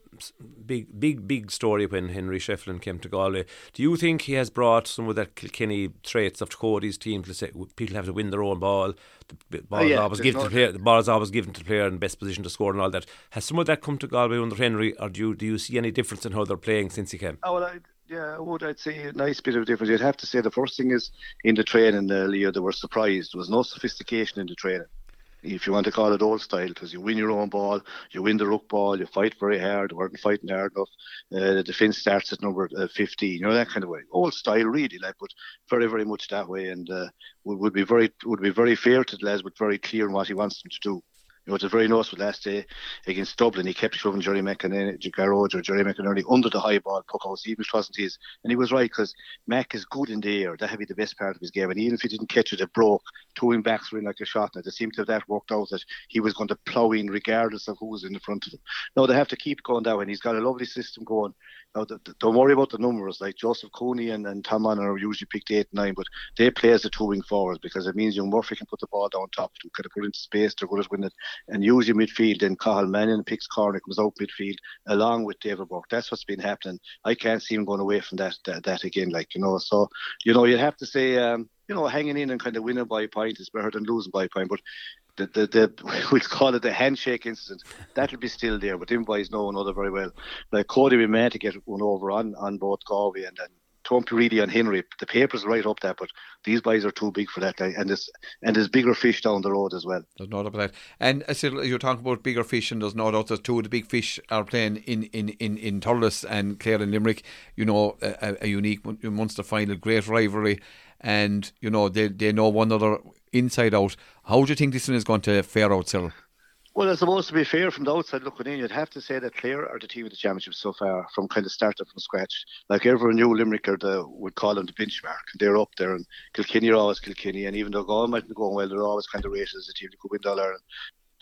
big big big story when Henry Shefflin came to Galway. Do you think he has brought some of that Kilkenny traits of Cody's team to say people have to win their own ball? The ball oh, yeah, is always given to the player. The ball is always given to the player in best position to score and all that. Has some of that come to Galway under Henry, or do you do you see any difference in how they're playing since he came? Oh well, I, yeah, I would I'd say a nice bit of difference. You'd have to say the first thing is in the training, uh, Leo, they were surprised. There was no sophistication in the training. If you want to call it old style, because you win your own ball, you win the ruck ball, you fight very hard, they weren't fighting hard enough. Uh, the defence starts at number uh, 15, you know, that kind of way. Old style, really, like, but very, very much that way. And uh, would, would be very would be very fair to the lads, but very clear in what he wants them to do. It was a very noticeable last day against Dublin. He kept shoving Jerry McInerney, or Jerry McInerney under the high ball puck out, even wasn't his. And he was right because Mac is good in the air. That'd be the best part of his game. And even if he didn't catch it, it broke. Two wing backs were in like a shot. And it seemed to have that worked out that he was going to plough in regardless of who was in the front of him. Now they have to keep going that. And he's got a lovely system going. Now, the, the, don't worry about the numbers. Like Joseph Cooney and, and Tom are usually picked eight, nine, but they play as the two wing forwards because it means young Murphy can put the ball down top of put into space. They're good at winning it. And usually midfield, and Cathal Mannion picks corner, comes out midfield along with David Burke. That's what's been happening. I can't see him going away from that that, that again. Like you know, so you know, you'd have to say. Um, you know, hanging in and kind of winning by a point is better than losing by a point. But the, the, the we'll call it the handshake incident. That'll be still there, but them boys know one another very well. Like Cody, we meant to get one over on, on both Galway and then Trump really and Henry. The papers right up there, but these boys are too big for that. And there's and there's bigger fish down the road as well. There's no doubt about that. And uh, I said you're talking about bigger fish, and there's no doubt that two of the big fish are playing in in in in Thurles and Clare and Limerick. You know, a, a unique Munster final, great rivalry. and you know they they know one another inside out. How do you think this one is going to fare out, Cyril? Well, it's supposed to be fair from the outside looking in. You'd have to say that Clare are the team of the championship so far, from kind of starting from scratch. Like everyone knew Limerick are the would call them the benchmark. They're up there, and Kilkenny are always Kilkenny. And even though Galway might be going well, they're always kind of rated as a team that could win All Ireland.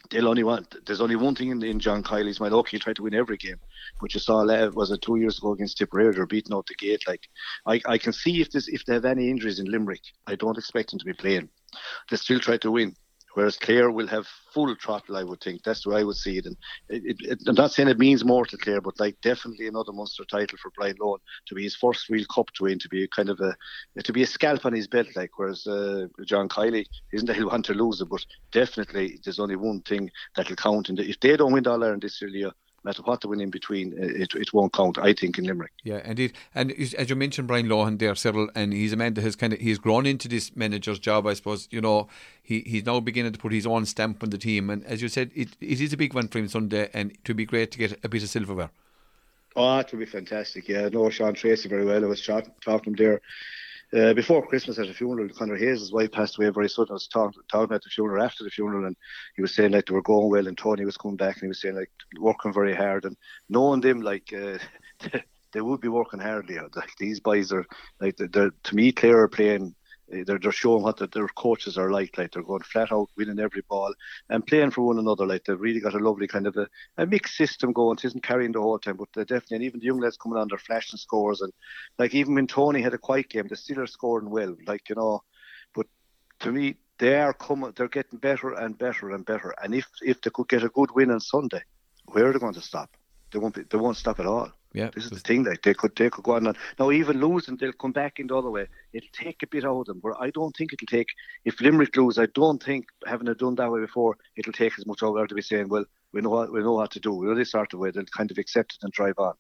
They'll only want. There's only one thing in, in John Kiely's mind. Okay, try to win every game, but you saw was it two years ago against Tipperary? They're beating out the gate. Like I, I can see if this if they have any injuries in Limerick, I don't expect them to be playing. They still try to win whereas Clare will have full throttle. I would think that's the way I would see it. And it, it, I'm not saying it means more to Clare, but like definitely another Munster title for Brian Lohan to be his first real cup to win, to be kind of a to be a scalp on his belt. Like whereas uh, John Kiely isn't that he'll want to lose it, but definitely there's only one thing that'll count. And if they don't win All Ireland this year matter what they win in between, it, it won't count, I think, in Limerick. Yeah, indeed. And as you mentioned, Brian Lohan there, Cyril, and he's a man that has kind of he's grown into this manager's job, I suppose. You know, he, he's now beginning to put his own stamp on the team. And as you said, it, it is a big one for him Sunday, and it would be great to get a bit of silverware. Oh, it would be fantastic. Yeah, I know Sean Tracy very well. I was talking to him there uh, before Christmas at a funeral, Conor Hayes' wife passed away very sudden. I was talking, talking at the funeral after the funeral, and he was saying like they were going well, and Tony was coming back, and he was saying like working very hard, and knowing them like. Uh, they would be working hard. Like these boys are like they're, to me, Clare are playing they're, they're showing what the, their coaches are like. Like they're going flat out, winning every ball and playing for one another. Like they've really got a lovely kind of a, a mixed system going. It isn't carrying the whole time, but they're definitely, and even the young lads coming on, they're flashing scores. And like even when Tony had a quiet game, they still are scoring well. Like, you know, but to me, they are coming, they're getting better and better and better. And if, if they could get a good win on Sunday, where are they going to stop? They won't be, they won't stop at all. Yeah, this is the thing. Like they could, they could go on. And, now, even losing, they'll come back in the other way. It'll take a bit out of them. But I don't think it'll take. If Limerick lose, I don't think having it done that way before, it'll take as much out of them to be saying, well, we know what we know what to do. We know this sort of way. They'll kind of accept it and drive on.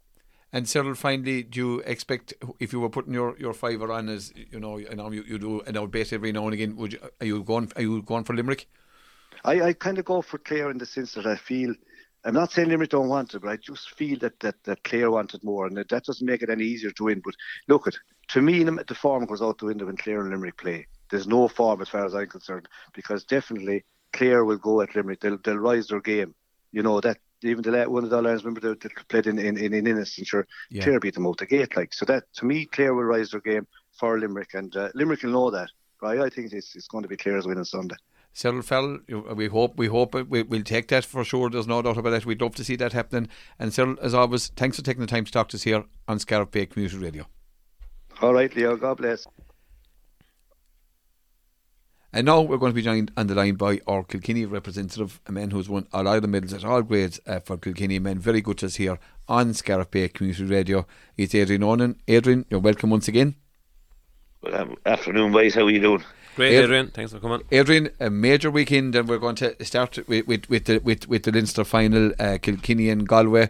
And Cyril, finally, do you expect if you were putting your, your fiver on as you know, you know you, you do an old bet every now and again, would you are you going are you going for Limerick? I, I kind of go for Clare in the sense that I feel I'm not saying Limerick don't want it, but I just feel that that, that Clare wanted more, and that, that doesn't make it any easier to win. But look, at to me, the form goes out the window when Clare and Limerick play. There's no form as far as I'm concerned, because definitely Clare will go at Limerick. They'll they'll rise their game. You know that even the one of the Lions, remember they, they played in in in, in sure yeah. Clare beat them out the gate. Like so, that to me, Clare will rise their game for Limerick, and uh, Limerick will know that. Right? I think it's, it's going to be Clare's win on Sunday. Cyril we hope we hope we, will take that for sure. There's no doubt about that. We'd love to see that happening. And Cyril, as always, thanks for taking the time to talk to us here on Scariff Bay Community Radio. All right, Leo. God bless. And now we're going to be joined on the line by our Kilkenny representative, a man who's won all Ireland medals at all grades uh, for Kilkenny men. Very good to us here on Scariff Bay Community Radio. It's Adrian Ronan. Adrian, you're welcome once again. Good um, afternoon, boys. How are you doing? Great, Adrian. Thanks for coming. Adrian, a major weekend, and we're going to start with with, with the with, with the Leinster final, uh, Kilkenny and Galway.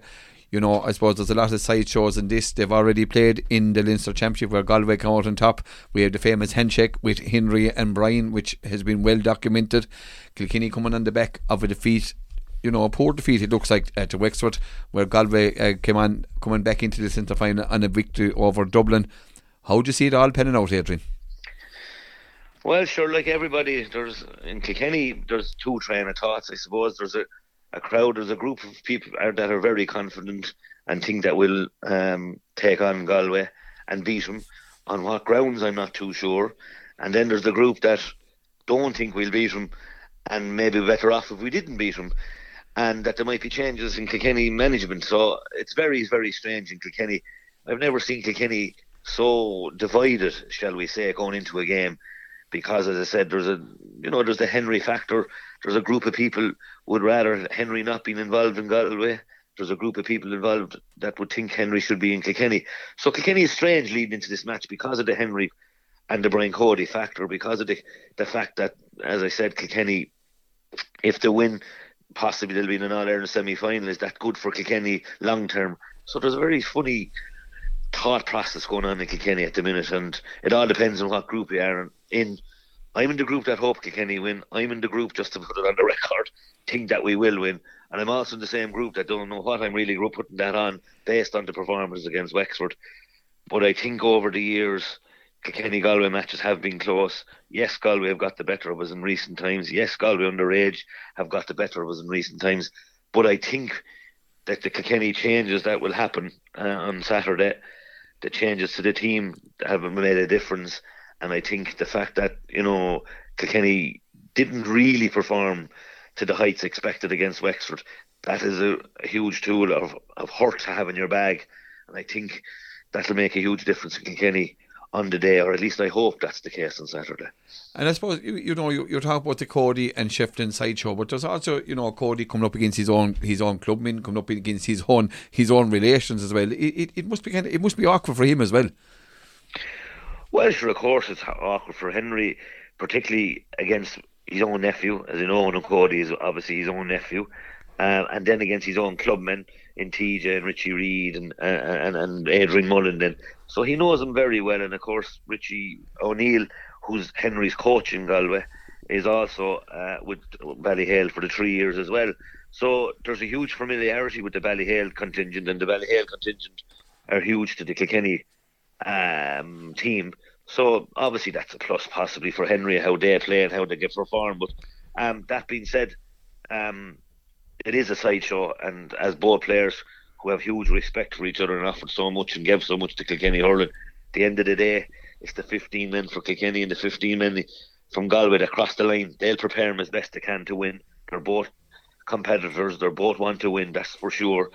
You know, I suppose there's a lot of side shows in this. They've already played in the Leinster Championship where Galway come out on top. We have the famous handshake with Henry and Brian, which has been well documented. Kilkenny coming on the back of a defeat you know, a poor defeat it looks like uh, to Wexford, where Galway uh, came on coming back into the centre final on a victory over Dublin. How do you see it all panning out, Adrian? Well, sure, like everybody, there's in Kilkenny, there's two train of thoughts. I suppose there's a, a crowd, there's a group of people that are very confident and think that we'll um, take on Galway and beat them. On what grounds, I'm not too sure. And then there's the group that don't think we'll beat them and maybe better off if we didn't beat them. And that there might be changes in Kilkenny management. So it's very, very strange in Kilkenny. I've never seen Kilkenny so divided, shall we say, going into a game because, as I said, there's a you know there's the Henry factor. There's a group of people would rather Henry not being involved in Galway. There's a group of people involved that would think Henry should be in Kilkenny. So Kilkenny is strange leading into this match because of the Henry and the Brian Cody factor, because of the the fact that, as I said, Kilkenny, if they win, possibly they'll be in an All Ireland semi final. Is that good for Kilkenny long term? So there's a very funny thought process going on in Kilkenny at the minute, and it all depends on what group you are in. I'm in the group that hope Kilkenny win. I'm in the group just to put it on the record, think that we will win, and I'm also in the same group that don't know what I'm really putting that on based on the performances against Wexford. But I think over the years, Kilkenny Galway matches have been close. Yes, Galway have got the better of us in recent times. Yes, Galway underage have got the better of us in recent times. But I think that the Kilkenny changes that will happen uh, on Saturday, the changes to the team have made a difference. And I think the fact that, you know, Kilkenny didn't really perform to the heights expected against Wexford, that is a, a huge tool of, of hurt to have in your bag. And I think that'll make a huge difference in Kilkenny on the day, or at least I hope that's the case on Saturday. And I suppose you, you know you, you're talking about the Cody and Shefflin sideshow, but there's also you know Cody coming up against his own his own clubmen, coming up against his own his own relations as well. It, it, it must be kind of, it must be awkward for him as well. Well, sure, of course it's awkward for Henry, particularly against his own nephew, as you know, and Cody is obviously his own nephew, um, and then against his own clubmen in TJ and Richie Reid and, uh, and and Adrian Mullen. Then, so he knows them very well. And of course, Richie O'Neill, who's Henry's coach in Galway, is also uh, with Ballyhale for the three years as well. So there's a huge familiarity with the Ballyhale contingent, and the Ballyhale contingent are huge to the Kilkenny um, team. So obviously that's a plus possibly for Henry how they play and how they get perform. But um, that being said, um, it is a sideshow, and as both players who have huge respect for each other and offered so much and gave so much to Kilkenny hurling, the end of the day, it's the 15 men for Kilkenny and the 15 men from Galway that cross the line. They'll prepare them as best they can to win. They're both competitors. They're both want to win. That's for sure.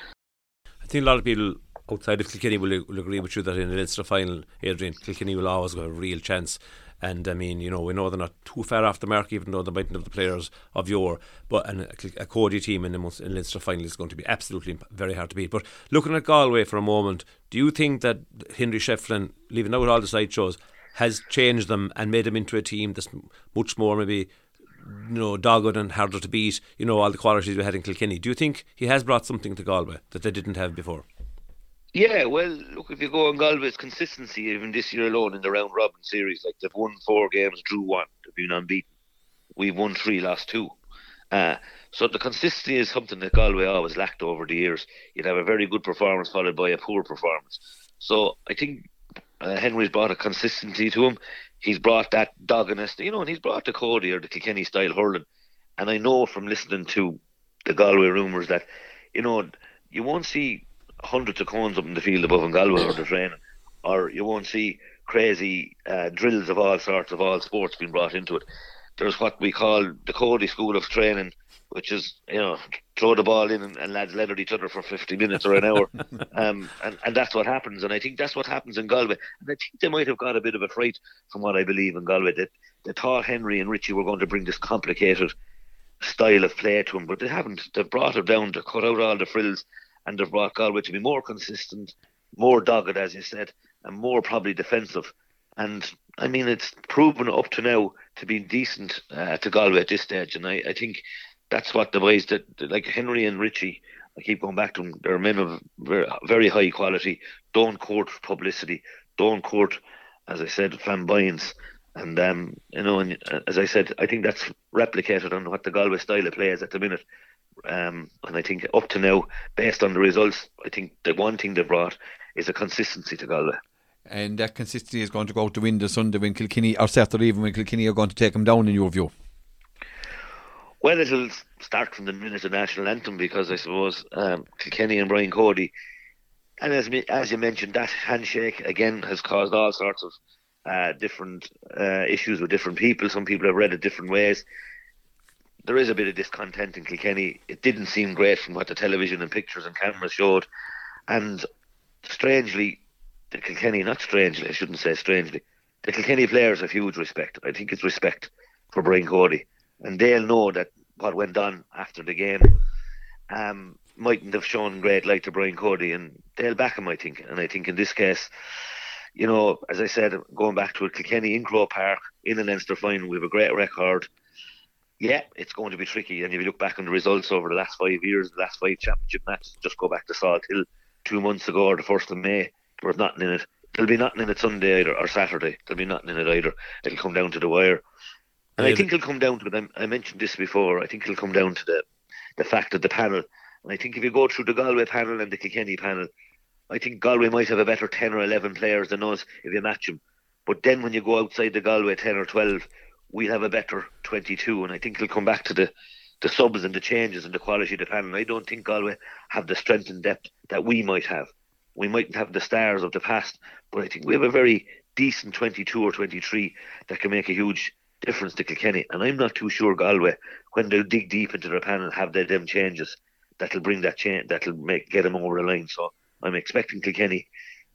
I think a lot of people outside of Kilkenny will, will agree with you that in the Leinster final, Adrian, Kilkenny will always have a real chance. And I mean, you know, we know they're not too far off the mark, even though they mightn't have the players of yore. But an, a, Cody team in the in Leinster final is going to be absolutely very hard to beat. But looking at Galway for a moment, do you think that Henry Shefflin, leaving out all the side shows, has changed them and made them into a team that's much more maybe you know, dogged and harder to beat, you know, all the qualities we had in Kilkenny. Do you think he has brought something to Galway that they didn't have before? Yeah, well, look, if you go on Galway's consistency, even this year alone in the round robin series, like they've won four games, drew one, they've been unbeaten. We've won three, lost two. Uh, so the consistency is something that Galway always lacked over the years. You'd have a very good performance followed by a poor performance. So I think uh, Henry's brought a consistency to him. He's brought that doggedness, you know, and he's brought the Cody or the Kilkenny style hurling. And I know from listening to the Galway rumours that, you know, you won't see hundreds of cones up in the field above in Galway or the training, or you won't see crazy uh, drills of all sorts of all sports being brought into it. There's what we call the Cody School of Training, which is you know throw the ball in and, and lads at each other for 50 minutes or an hour, um, and and that's what happens. And I think that's what happens in Galway. And I think they might have got a bit of a fright from what I believe in Galway that they thought Henry and Richie were going to bring this complicated style of play to him, but they haven't. They've brought it down to cut out all the frills and they've brought Galway to be more consistent, more dogged, as you said, and more probably defensive. And I mean, it's proven up to now to be decent uh, to Galway at this stage, and I, I think that's what the ways that like Henry and Richie. I keep going back to them. They're men of very, very high quality. Don't court publicity. Don't court, as I said, flamboyance. And um, you know, and uh, as I said, I think that's replicated on what the Galway style of play is at the minute. Um, and I think up to now, based on the results, I think the one thing they brought is a consistency to Galway. And that consistency is going to go out the window Sunday when Kilkenny, or Saturday even when Kilkenny are going to take them down, in your view? Well, it'll start from the minute of national anthem because I suppose um, Kilkenny and Brian Cody, and as as you mentioned, that handshake again has caused all sorts of uh, different uh, issues with different people. Some people have read it different ways there is a bit of discontent in Kilkenny. It didn't seem great from what the television and pictures and cameras showed. And strangely, the Kilkenny, not strangely, I shouldn't say strangely, the Kilkenny players have huge respect. I think it's respect for Brian Cody. And they'll know that what went on after the game um, mightn't have shown great light to Brian Cody. And they'll back him, I think. And I think in this case, you know, as I said, going back to it, Kilkenny in Croke Park, in the Leinster final, we have a great record yeah, it's going to be tricky. And if you look back on the results over the last five years, the last five championship matches, just go back to Salt Hill two months ago or the first of May, there was nothing in it. There'll be nothing in it Sunday either or Saturday. There'll be nothing in it either. It'll come down to the wire. And I think it'll come down to them. I mentioned this before. I think it'll come down to the the fact of the panel. And I think if you go through the Galway panel and the Kilkenny panel, I think Galway might have a better ten or eleven players than us if you match them. But then when you go outside the Galway 10 or 12, we'll have a better 22. And I think it'll come back to the, the subs and the changes and the quality of the panel. I don't think Galway have the strength and depth that we might have. We mightn't have the stars of the past, but I think we have a very decent 22 or 23 that can make a huge difference to Kilkenny. And I'm not too sure Galway, when they dig deep into their panel, have their them changes that'll bring that change, that'll make get them over the line. So I'm expecting Kilkenny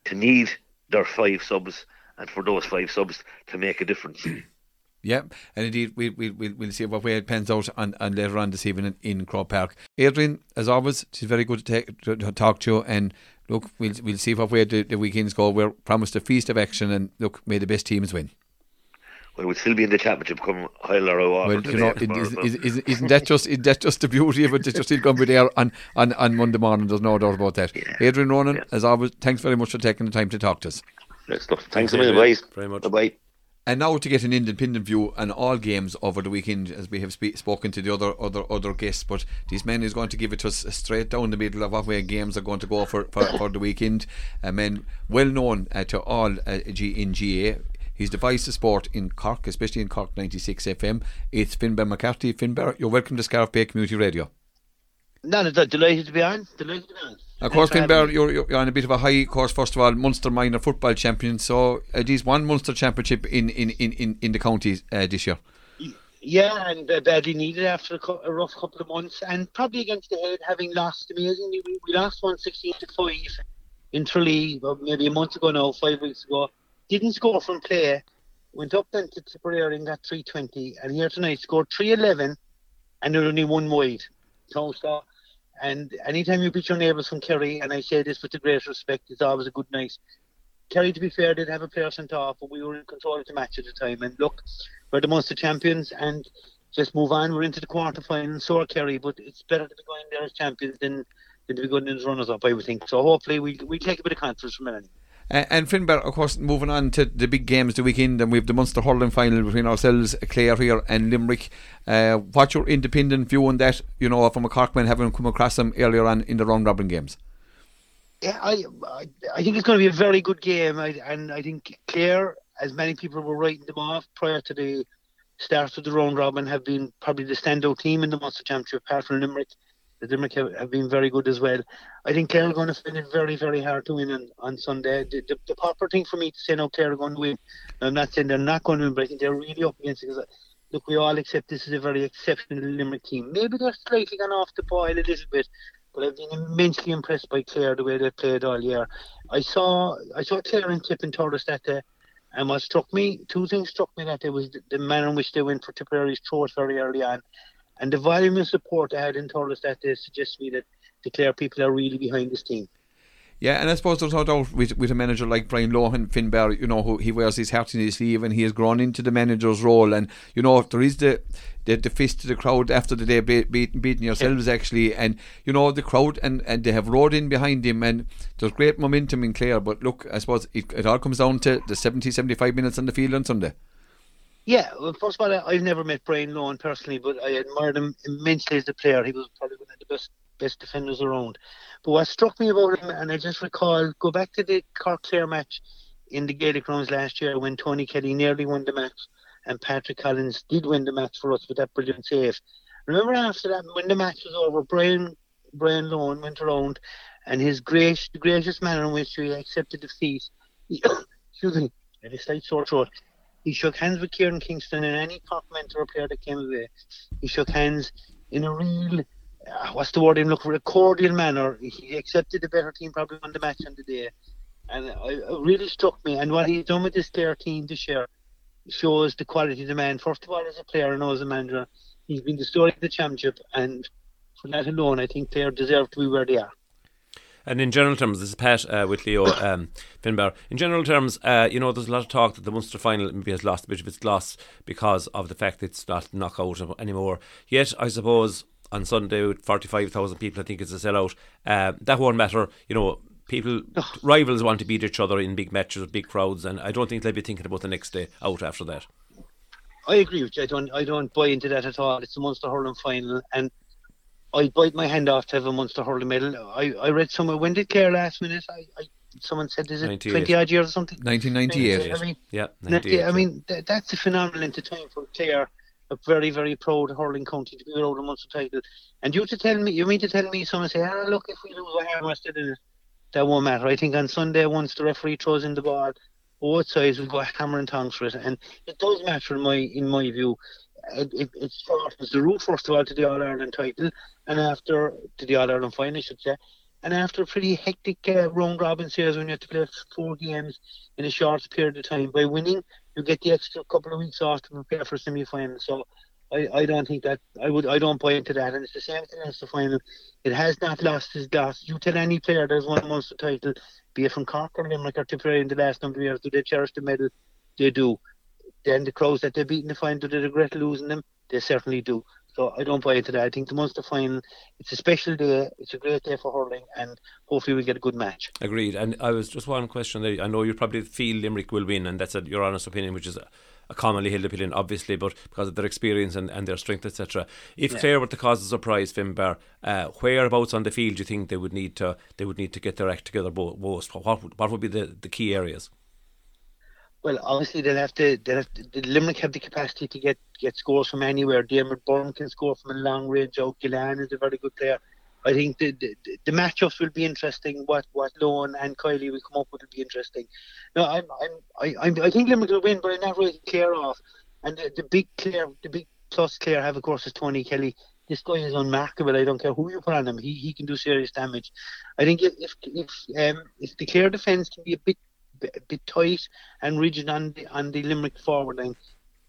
to need their five subs and for those five subs to make a difference. Yeah, and indeed, we, we, we'll, we'll see what way it pans out on, on later on this evening in Croke Park. Adrian, as always, she's very good to, take, to, to, talk to you. And look, we'll, we'll see what way the, the weekends go. We're promised a feast of action, and look, may the best teams win. Well, we'll still be in the championship come high or Well, you know, is, is, isn't that just isn't that just the beauty of it? That you're still going to be there on, on, on Monday morning. There's no doubt about that. Yeah. Adrian Ronan, yeah. as always, thanks very much for taking the time to talk to us. Great stuff. Thanks a million, boys. Very much. Bye. And now to get an independent view on all games over the weekend, as we have spe- spoken to the other other other guests, but this man is going to give it to us straight down the middle of what way games are going to go for for, for the weekend. A man well known uh, to all uh, G- in GA. He's the of sport in Cork, especially in Cork 96 FM. It's Finbar McCarthy. Finbar, you're welcome to Scariff Bay Community Radio. No, no, delighted to be on. Delighted to be on. Of course, Finbar, you're, you're on a bit of a high course. First of all, Munster minor football champion. So uh, he's won Munster championship in in, in, in, in the county uh, this year. Yeah, and uh, badly needed after a, co- a, rough couple of months, and probably against the head, having lost amazingly. We, we lost one sixteen to five in Tralee, maybe a month ago now, five weeks ago. Didn't score from play. Went up then to Tipperary and got three twenty, and here tonight scored three eleven, and they're only one wide. So, so and anytime you beat your neighbours from Kerry, and I say this with the greatest respect, it's always a good night. Kerry, to be fair, did have a player sent off, but we were in control of the match at the time. And look, we're the Munster champions, and just move on. We're into the quarter final, so are Kerry, but it's better to be going there as champions than, than to be going in as runners up, I would think. So hopefully we we take a bit of confidence from it. Uh, and Finbar, of course, moving on to the big games the weekend, and we have the Munster hurling final between ourselves, Clare here, and Limerick. Uh, what's your independent view on that? You know, from a Corkman having come across them earlier on in the round robin games. Yeah, I, I, think it's going to be a very good game, I, and I think Clare, as many people were writing them off prior to the start of the round robin, have been probably the standout team in the Munster Championship, apart from Limerick Limerick have, have, been very good as well. I think Clare are going to find it very, very hard to win on, on Sunday. The, the, the proper thing for me to say now, Clare are going to win. I'm not saying they're not going to win, but I think they're really up against it because, uh, look, we all accept this is a very exceptional Limerick team. Maybe they're slightly gone off the boil a little bit, but I've been immensely impressed by Clare the way they played all year. I saw I saw Clare and Tip in Thurles that day. And what struck me, two things struck me that day was the, the manner in which they went for Tipperary's throat very early on and the volume of support I had in Thurles that day suggests to me that the Clare people are really behind this team. Yeah, and I suppose there's no doubt with, with a manager like Brian Lohan, Finbar, you know, who he wears his heart in his sleeve and he has grown into the manager's role. And, you know, if there is the the, the fist to the crowd after the day beat, beat, beating yourselves, yeah. actually. And, you know, the crowd, and, and they have roared in behind him. And there's great momentum in Clare. But look, I suppose it, it all comes down to the 70, 75 minutes on the field on Sunday. Yeah, well, first of all, I've never met Brian Lohan personally, but I admired him immensely as a player. He was probably one of the best best defenders around. But what struck me about him, and I just recall, go back to the Cork Clare match in the Gaelic rounds last year when Tony Kelly nearly won the match, and Patrick Collins did win the match for us with that brilliant save. Remember after that, when the match was over, Brian Brian Lohan went around, and his gracious, manner in which he accepted defeat, excuse me, and a slight sore throat he shook hands with Kieran Kingston and any Cork mentor player that came away. He shook hands in a real, uh, what's the word I'm looking for, a cordial manner. He accepted the better team probably won the match on the day. And it really struck me. And what he's done with this player team this year shows the quality of the man. First of all, as a player and as a manager, he's been the story of the championship. And for that alone, I think players deserve to be where they are. And in general terms, this is Pat uh, with Leo um, Finbar. In general terms, uh, you know, there's a lot of talk that the Munster final maybe has lost a bit of its gloss because of the fact it's not knockout anymore. Yet, I suppose on Sunday with 45,000 people, I think it's a sellout. Uh, that won't matter. You know, people, rivals want to beat each other in big matches with big crowds, and I don't think they'll be thinking about the next day out after that. I agree with you. I don't. I don't buy into that at all. It's the Munster hurling final, and I bite my hand off to have a Munster hurling medal. I, I read somewhere when did Clare last minute? I, I someone said is it twenty odd years or something? 1998. I mean, Yeah, that- 98, I mean th- that's a phenomenal into time for Clare, a very very proud hurling county to be without a Munster title. And you to tell me, you mean to tell me, someone say, ah, look, if we lose a Harmstead in it, that won't matter. I think on Sunday once the referee throws in the ball, both sides will go hammer and tongs for it, and it does matter in my in my view. It, it, shortens the route first of all to the All Ireland title, and after to the All Ireland final, I should say. And after a pretty hectic uh, round robin series when you have to play four games in a short period of time, by winning you get the extra couple of weeks off to prepare for semi final. So I, I don't think that I would I don't buy into that. And it's the same thing as the final. It has not lost its loss. You tell any player that's won a Munster title, be it from Cork or Limerick or Tipperary in the last number of years, do they cherish the medal? They do. Then the crowds that they beat in the final, do they regret losing them? They certainly do. So I don't buy into that. I think the Munster final, it's a special day. It's a great day for hurling, and hopefully we get a good match. Agreed. And I was just one question there. I know you probably feel Limerick will win, and that's a, your honest opinion, which is a, a commonly held opinion, obviously, but because of their experience and, and their strength, etc. If Clare were to cause a surprise, Finbar, uh, whereabouts on the field do you think they would need to they would need to get their act together most? What would, what would be the, the key areas? Well, obviously they'll have to. They'll have to Limerick have the capacity to get get scores from anywhere. Dermot Byrne can score from a long range. Joe Gillan is a very good player. I think the, the the matchups will be interesting. What what Lohan and Kiely will come up with will be interesting. No, I'm I'm I I'm, I think Limerick will win, but I'm not really clear off. And the, the big clear, the big plus Clare have of course is Tony Kelly. This guy is unmarkable. I don't care who you put on him. He he can do serious damage. I think if if if, um, if the Clare defence can be a bit bit tight and rigid on the on the Limerick forward line,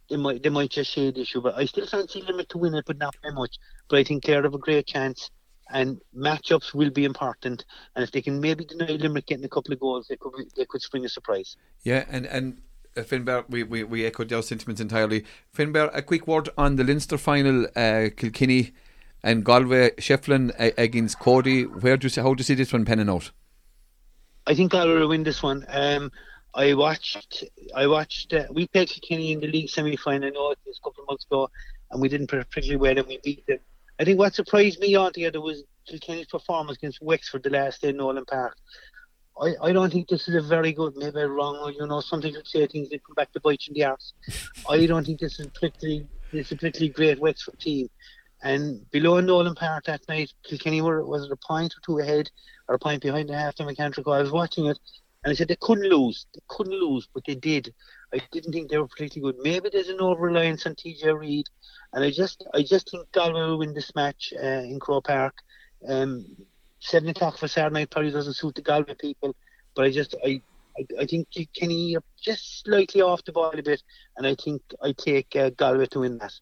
they might they might just shade the issue. But I still fancy Limerick to win it, but not by much. But I think Clare have a great chance, and matchups will be important. And if they can maybe deny Limerick getting a couple of goals, they could be, they could spring a surprise. Yeah, and and uh, Finbar, we, we, we echoed those sentiments entirely. Finbar, a quick word on the Leinster final, uh, Kilkenny and Galway, Shefflin uh, against Cody. Where do you see, how do you see this one penning out? I think Galway will win this one. Um, I watched. I watched. Uh, we played Kilkenny in the league semi-final. I know it was a couple of months ago, and we didn't particularly well, and we beat them. I think what surprised me altogether was Kilkenny's performance against Wexford the last day in Nolan Park. I, I don't think this is a very good, maybe wrong, or, you know, sometimes you say things that come back to bite you in the arse. I don't think this is particularly this is a particularly great Wexford team. And below in Nolan Park that night, Kilkenny were was it a point or two ahead or a point behind the half time I can't recall. I was watching it and I said they couldn't lose. They couldn't lose, but they did. I didn't think they were particularly good. Maybe there's an over reliance on TJ Reid. And I just I just think Galway will win this match uh, in Croke Park. Um, seven o'clock for Saturday night probably doesn't suit the Galway people, but I just I I, I think Kenny are just slightly off the ball a bit, and I think I take uh, Galway to win that.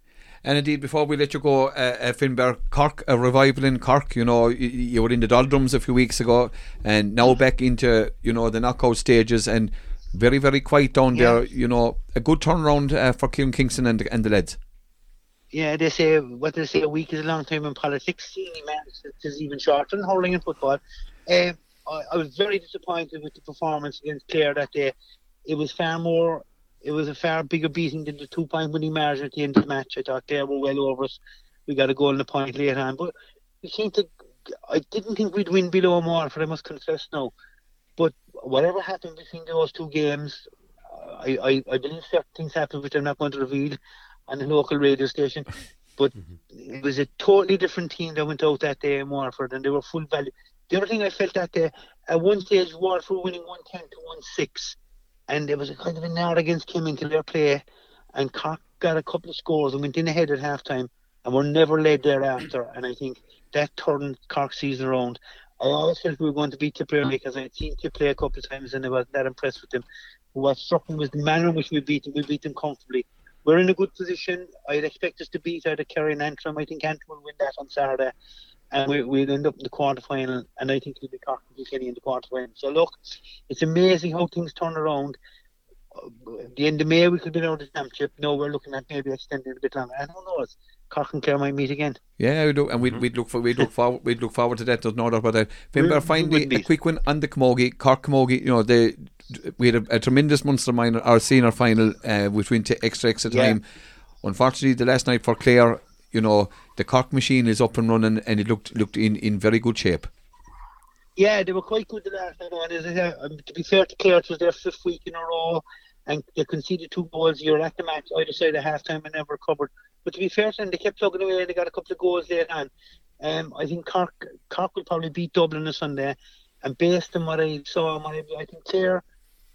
And indeed, before we let you go, uh, uh, Finbar, Cork, a revival in Cork. You know, you, you were in the doldrums a few weeks ago, and now back into you know the knockout stages, and very very quiet down Yeah. there. You know, a good turnaround uh, for Kieran Kingston and the, and the lads. Yeah, they say what they say a week is a long time in politics. It is even shorter than hurling in football. Um, I, I was very disappointed with the performance against Clare that day. It was far more. It was a far bigger beating than the two point winning margin at the end of the match. I thought Clare were well over us. We got a goal and a point later on, but we seemed to. I didn't think we'd win below Waterford. I must confess now. But whatever happened between those two games, I, I, I believe certain things happened which I'm not going to reveal on the local radio station. But mm-hmm. it was a totally different team that went out that day in Waterford, and they were full value. The other thing I felt that day, at one stage, Waterford were winning 110 to 1 6, and there was a kind of a nod against Kim into their play, and Cork got a couple of scores and went in ahead at half time, and were never led thereafter. And I think that turned Cork season around. I always felt we were going to beat Tipperary because I'd seen Tip play a couple of times and I wasn't that impressed with them. What struck me was the manner in which we beat them. We beat them comfortably. We're in a good position. I'd expect us to beat out either Kerry and Antrim. I think Antrim will win that on Saturday. And we, we'll end up in the quarterfinal. And I think it'll be Cork and Kilkenny in the quarterfinal. So, look, it's amazing how things turn around. Uh, At the end of May, we could be out of the championship. No, we're looking at maybe extending it a bit longer. And who knows? Cork and Clare might meet again. Yeah, we do, and we'd, we'd look for we'd look forward we'd look forward to that. There's no doubt about that. Finbar, We- we finally, would a be. quick one on the Camogie, Cork Camogie. You know, they we had a, a tremendous Munster minor, our senior final, uh, which went to extra extra Yeah. time. Unfortunately, the last night for Clare, you know, the Cork machine is up and running, and it looked looked in, in very good shape. Yeah, they were quite good the last night. And as I said, um, to be fair to Clare, it was their fifth week in a row, and they conceded two goals. You're at the match either side at half time and never recovered. But to be fair to them, they kept plugging away and they got a couple of goals there. on. Um, I think Cork, Cork will probably beat Dublin on Sunday. And based on what I saw, what I, I think Clare,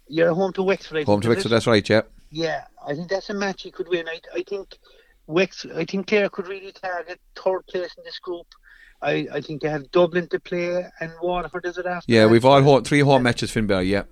you're home to Wexford. I Home to Wexford, that's right, yeah. Yeah, I think that's a match he could win. I, I think Wex, I think Clare could really target third place in this group. I, I think they have Dublin to play and Waterford is it after. Yeah, that? we've all home, three home matches, Finbar, yeah.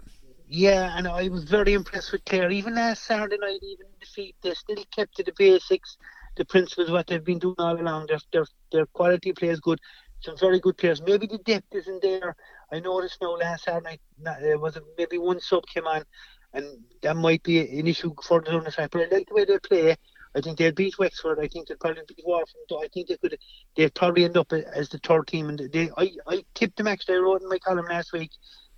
Yeah, and I was very impressed with Clare. Even last Saturday night, even in defeat, they still kept to the basics, the principles, of what they've been doing all along. Their their, their quality play is good. Some very good players. Maybe the depth isn't there. I noticed now last Saturday night, there was a, maybe one sub came on, and that might be an issue for the track. But I like the way they play. I think they'll beat Wexford. I think they'll probably beat Waterford. I think they could. They'd probably end up as the third team. And they, I, I tipped them actually. I wrote in my column last week.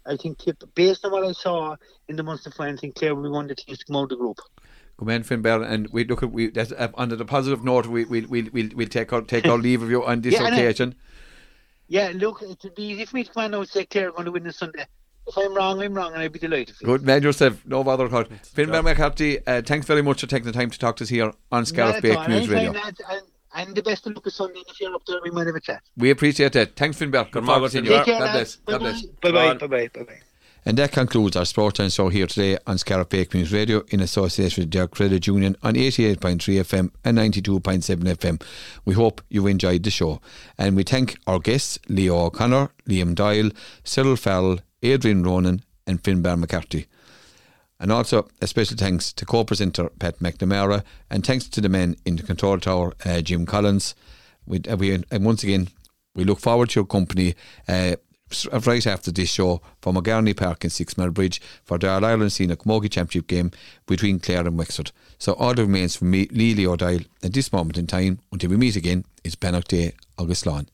I think tip based on what I saw in the Munster final, I think Clare will be one of the teams to come out of the group. Come in, Finbar, and we look at we. That's, uh, under the positive note, we we we we'll, we'll take our take our leave of you on this Yeah, I occasion. Yeah, look, it would be easy for me to come out and say Clare are going to win this Sunday. If I'm wrong, I'm wrong, and I'd be delighted. Good man yourself, no bother at all. Finbar McCarthy, uh, thanks very much for taking the time to talk to us here on Scarlet Not at Bake all. News Radio. lads, and, and the best of luck with Sunday. If you're up there, we might have a chat. We appreciate that. Thanks, Finbar. Good Good morning, morning, senior. Finbar. Take care, God bless. God bless. Bye bye. Bye bye. Bye bye. And that concludes our Sport Time Show here today on Scariff Bay News Radio in association with Derek Credit Union on 88.3 FM and 92.7 FM. We hope you enjoyed the show. And we thank our guests, Leo O'Connor, Liam Doyle, Cyril Farrell, Adrian Ronan, and Finbar McCarthy. And also a special thanks to co-presenter Pat McNamara and thanks to the men in the control tower, uh, Jim Collins. We, uh, we, and once again, we look forward to your company uh, right after this show from O'Garney Park in Mile Bridge for the All Ireland Senior Camogie Championship game between Clare and Wexford. So all that remains for me, Leo O'Dyle, at this moment in time, until we meet again, is Bannock Day, August Lawn.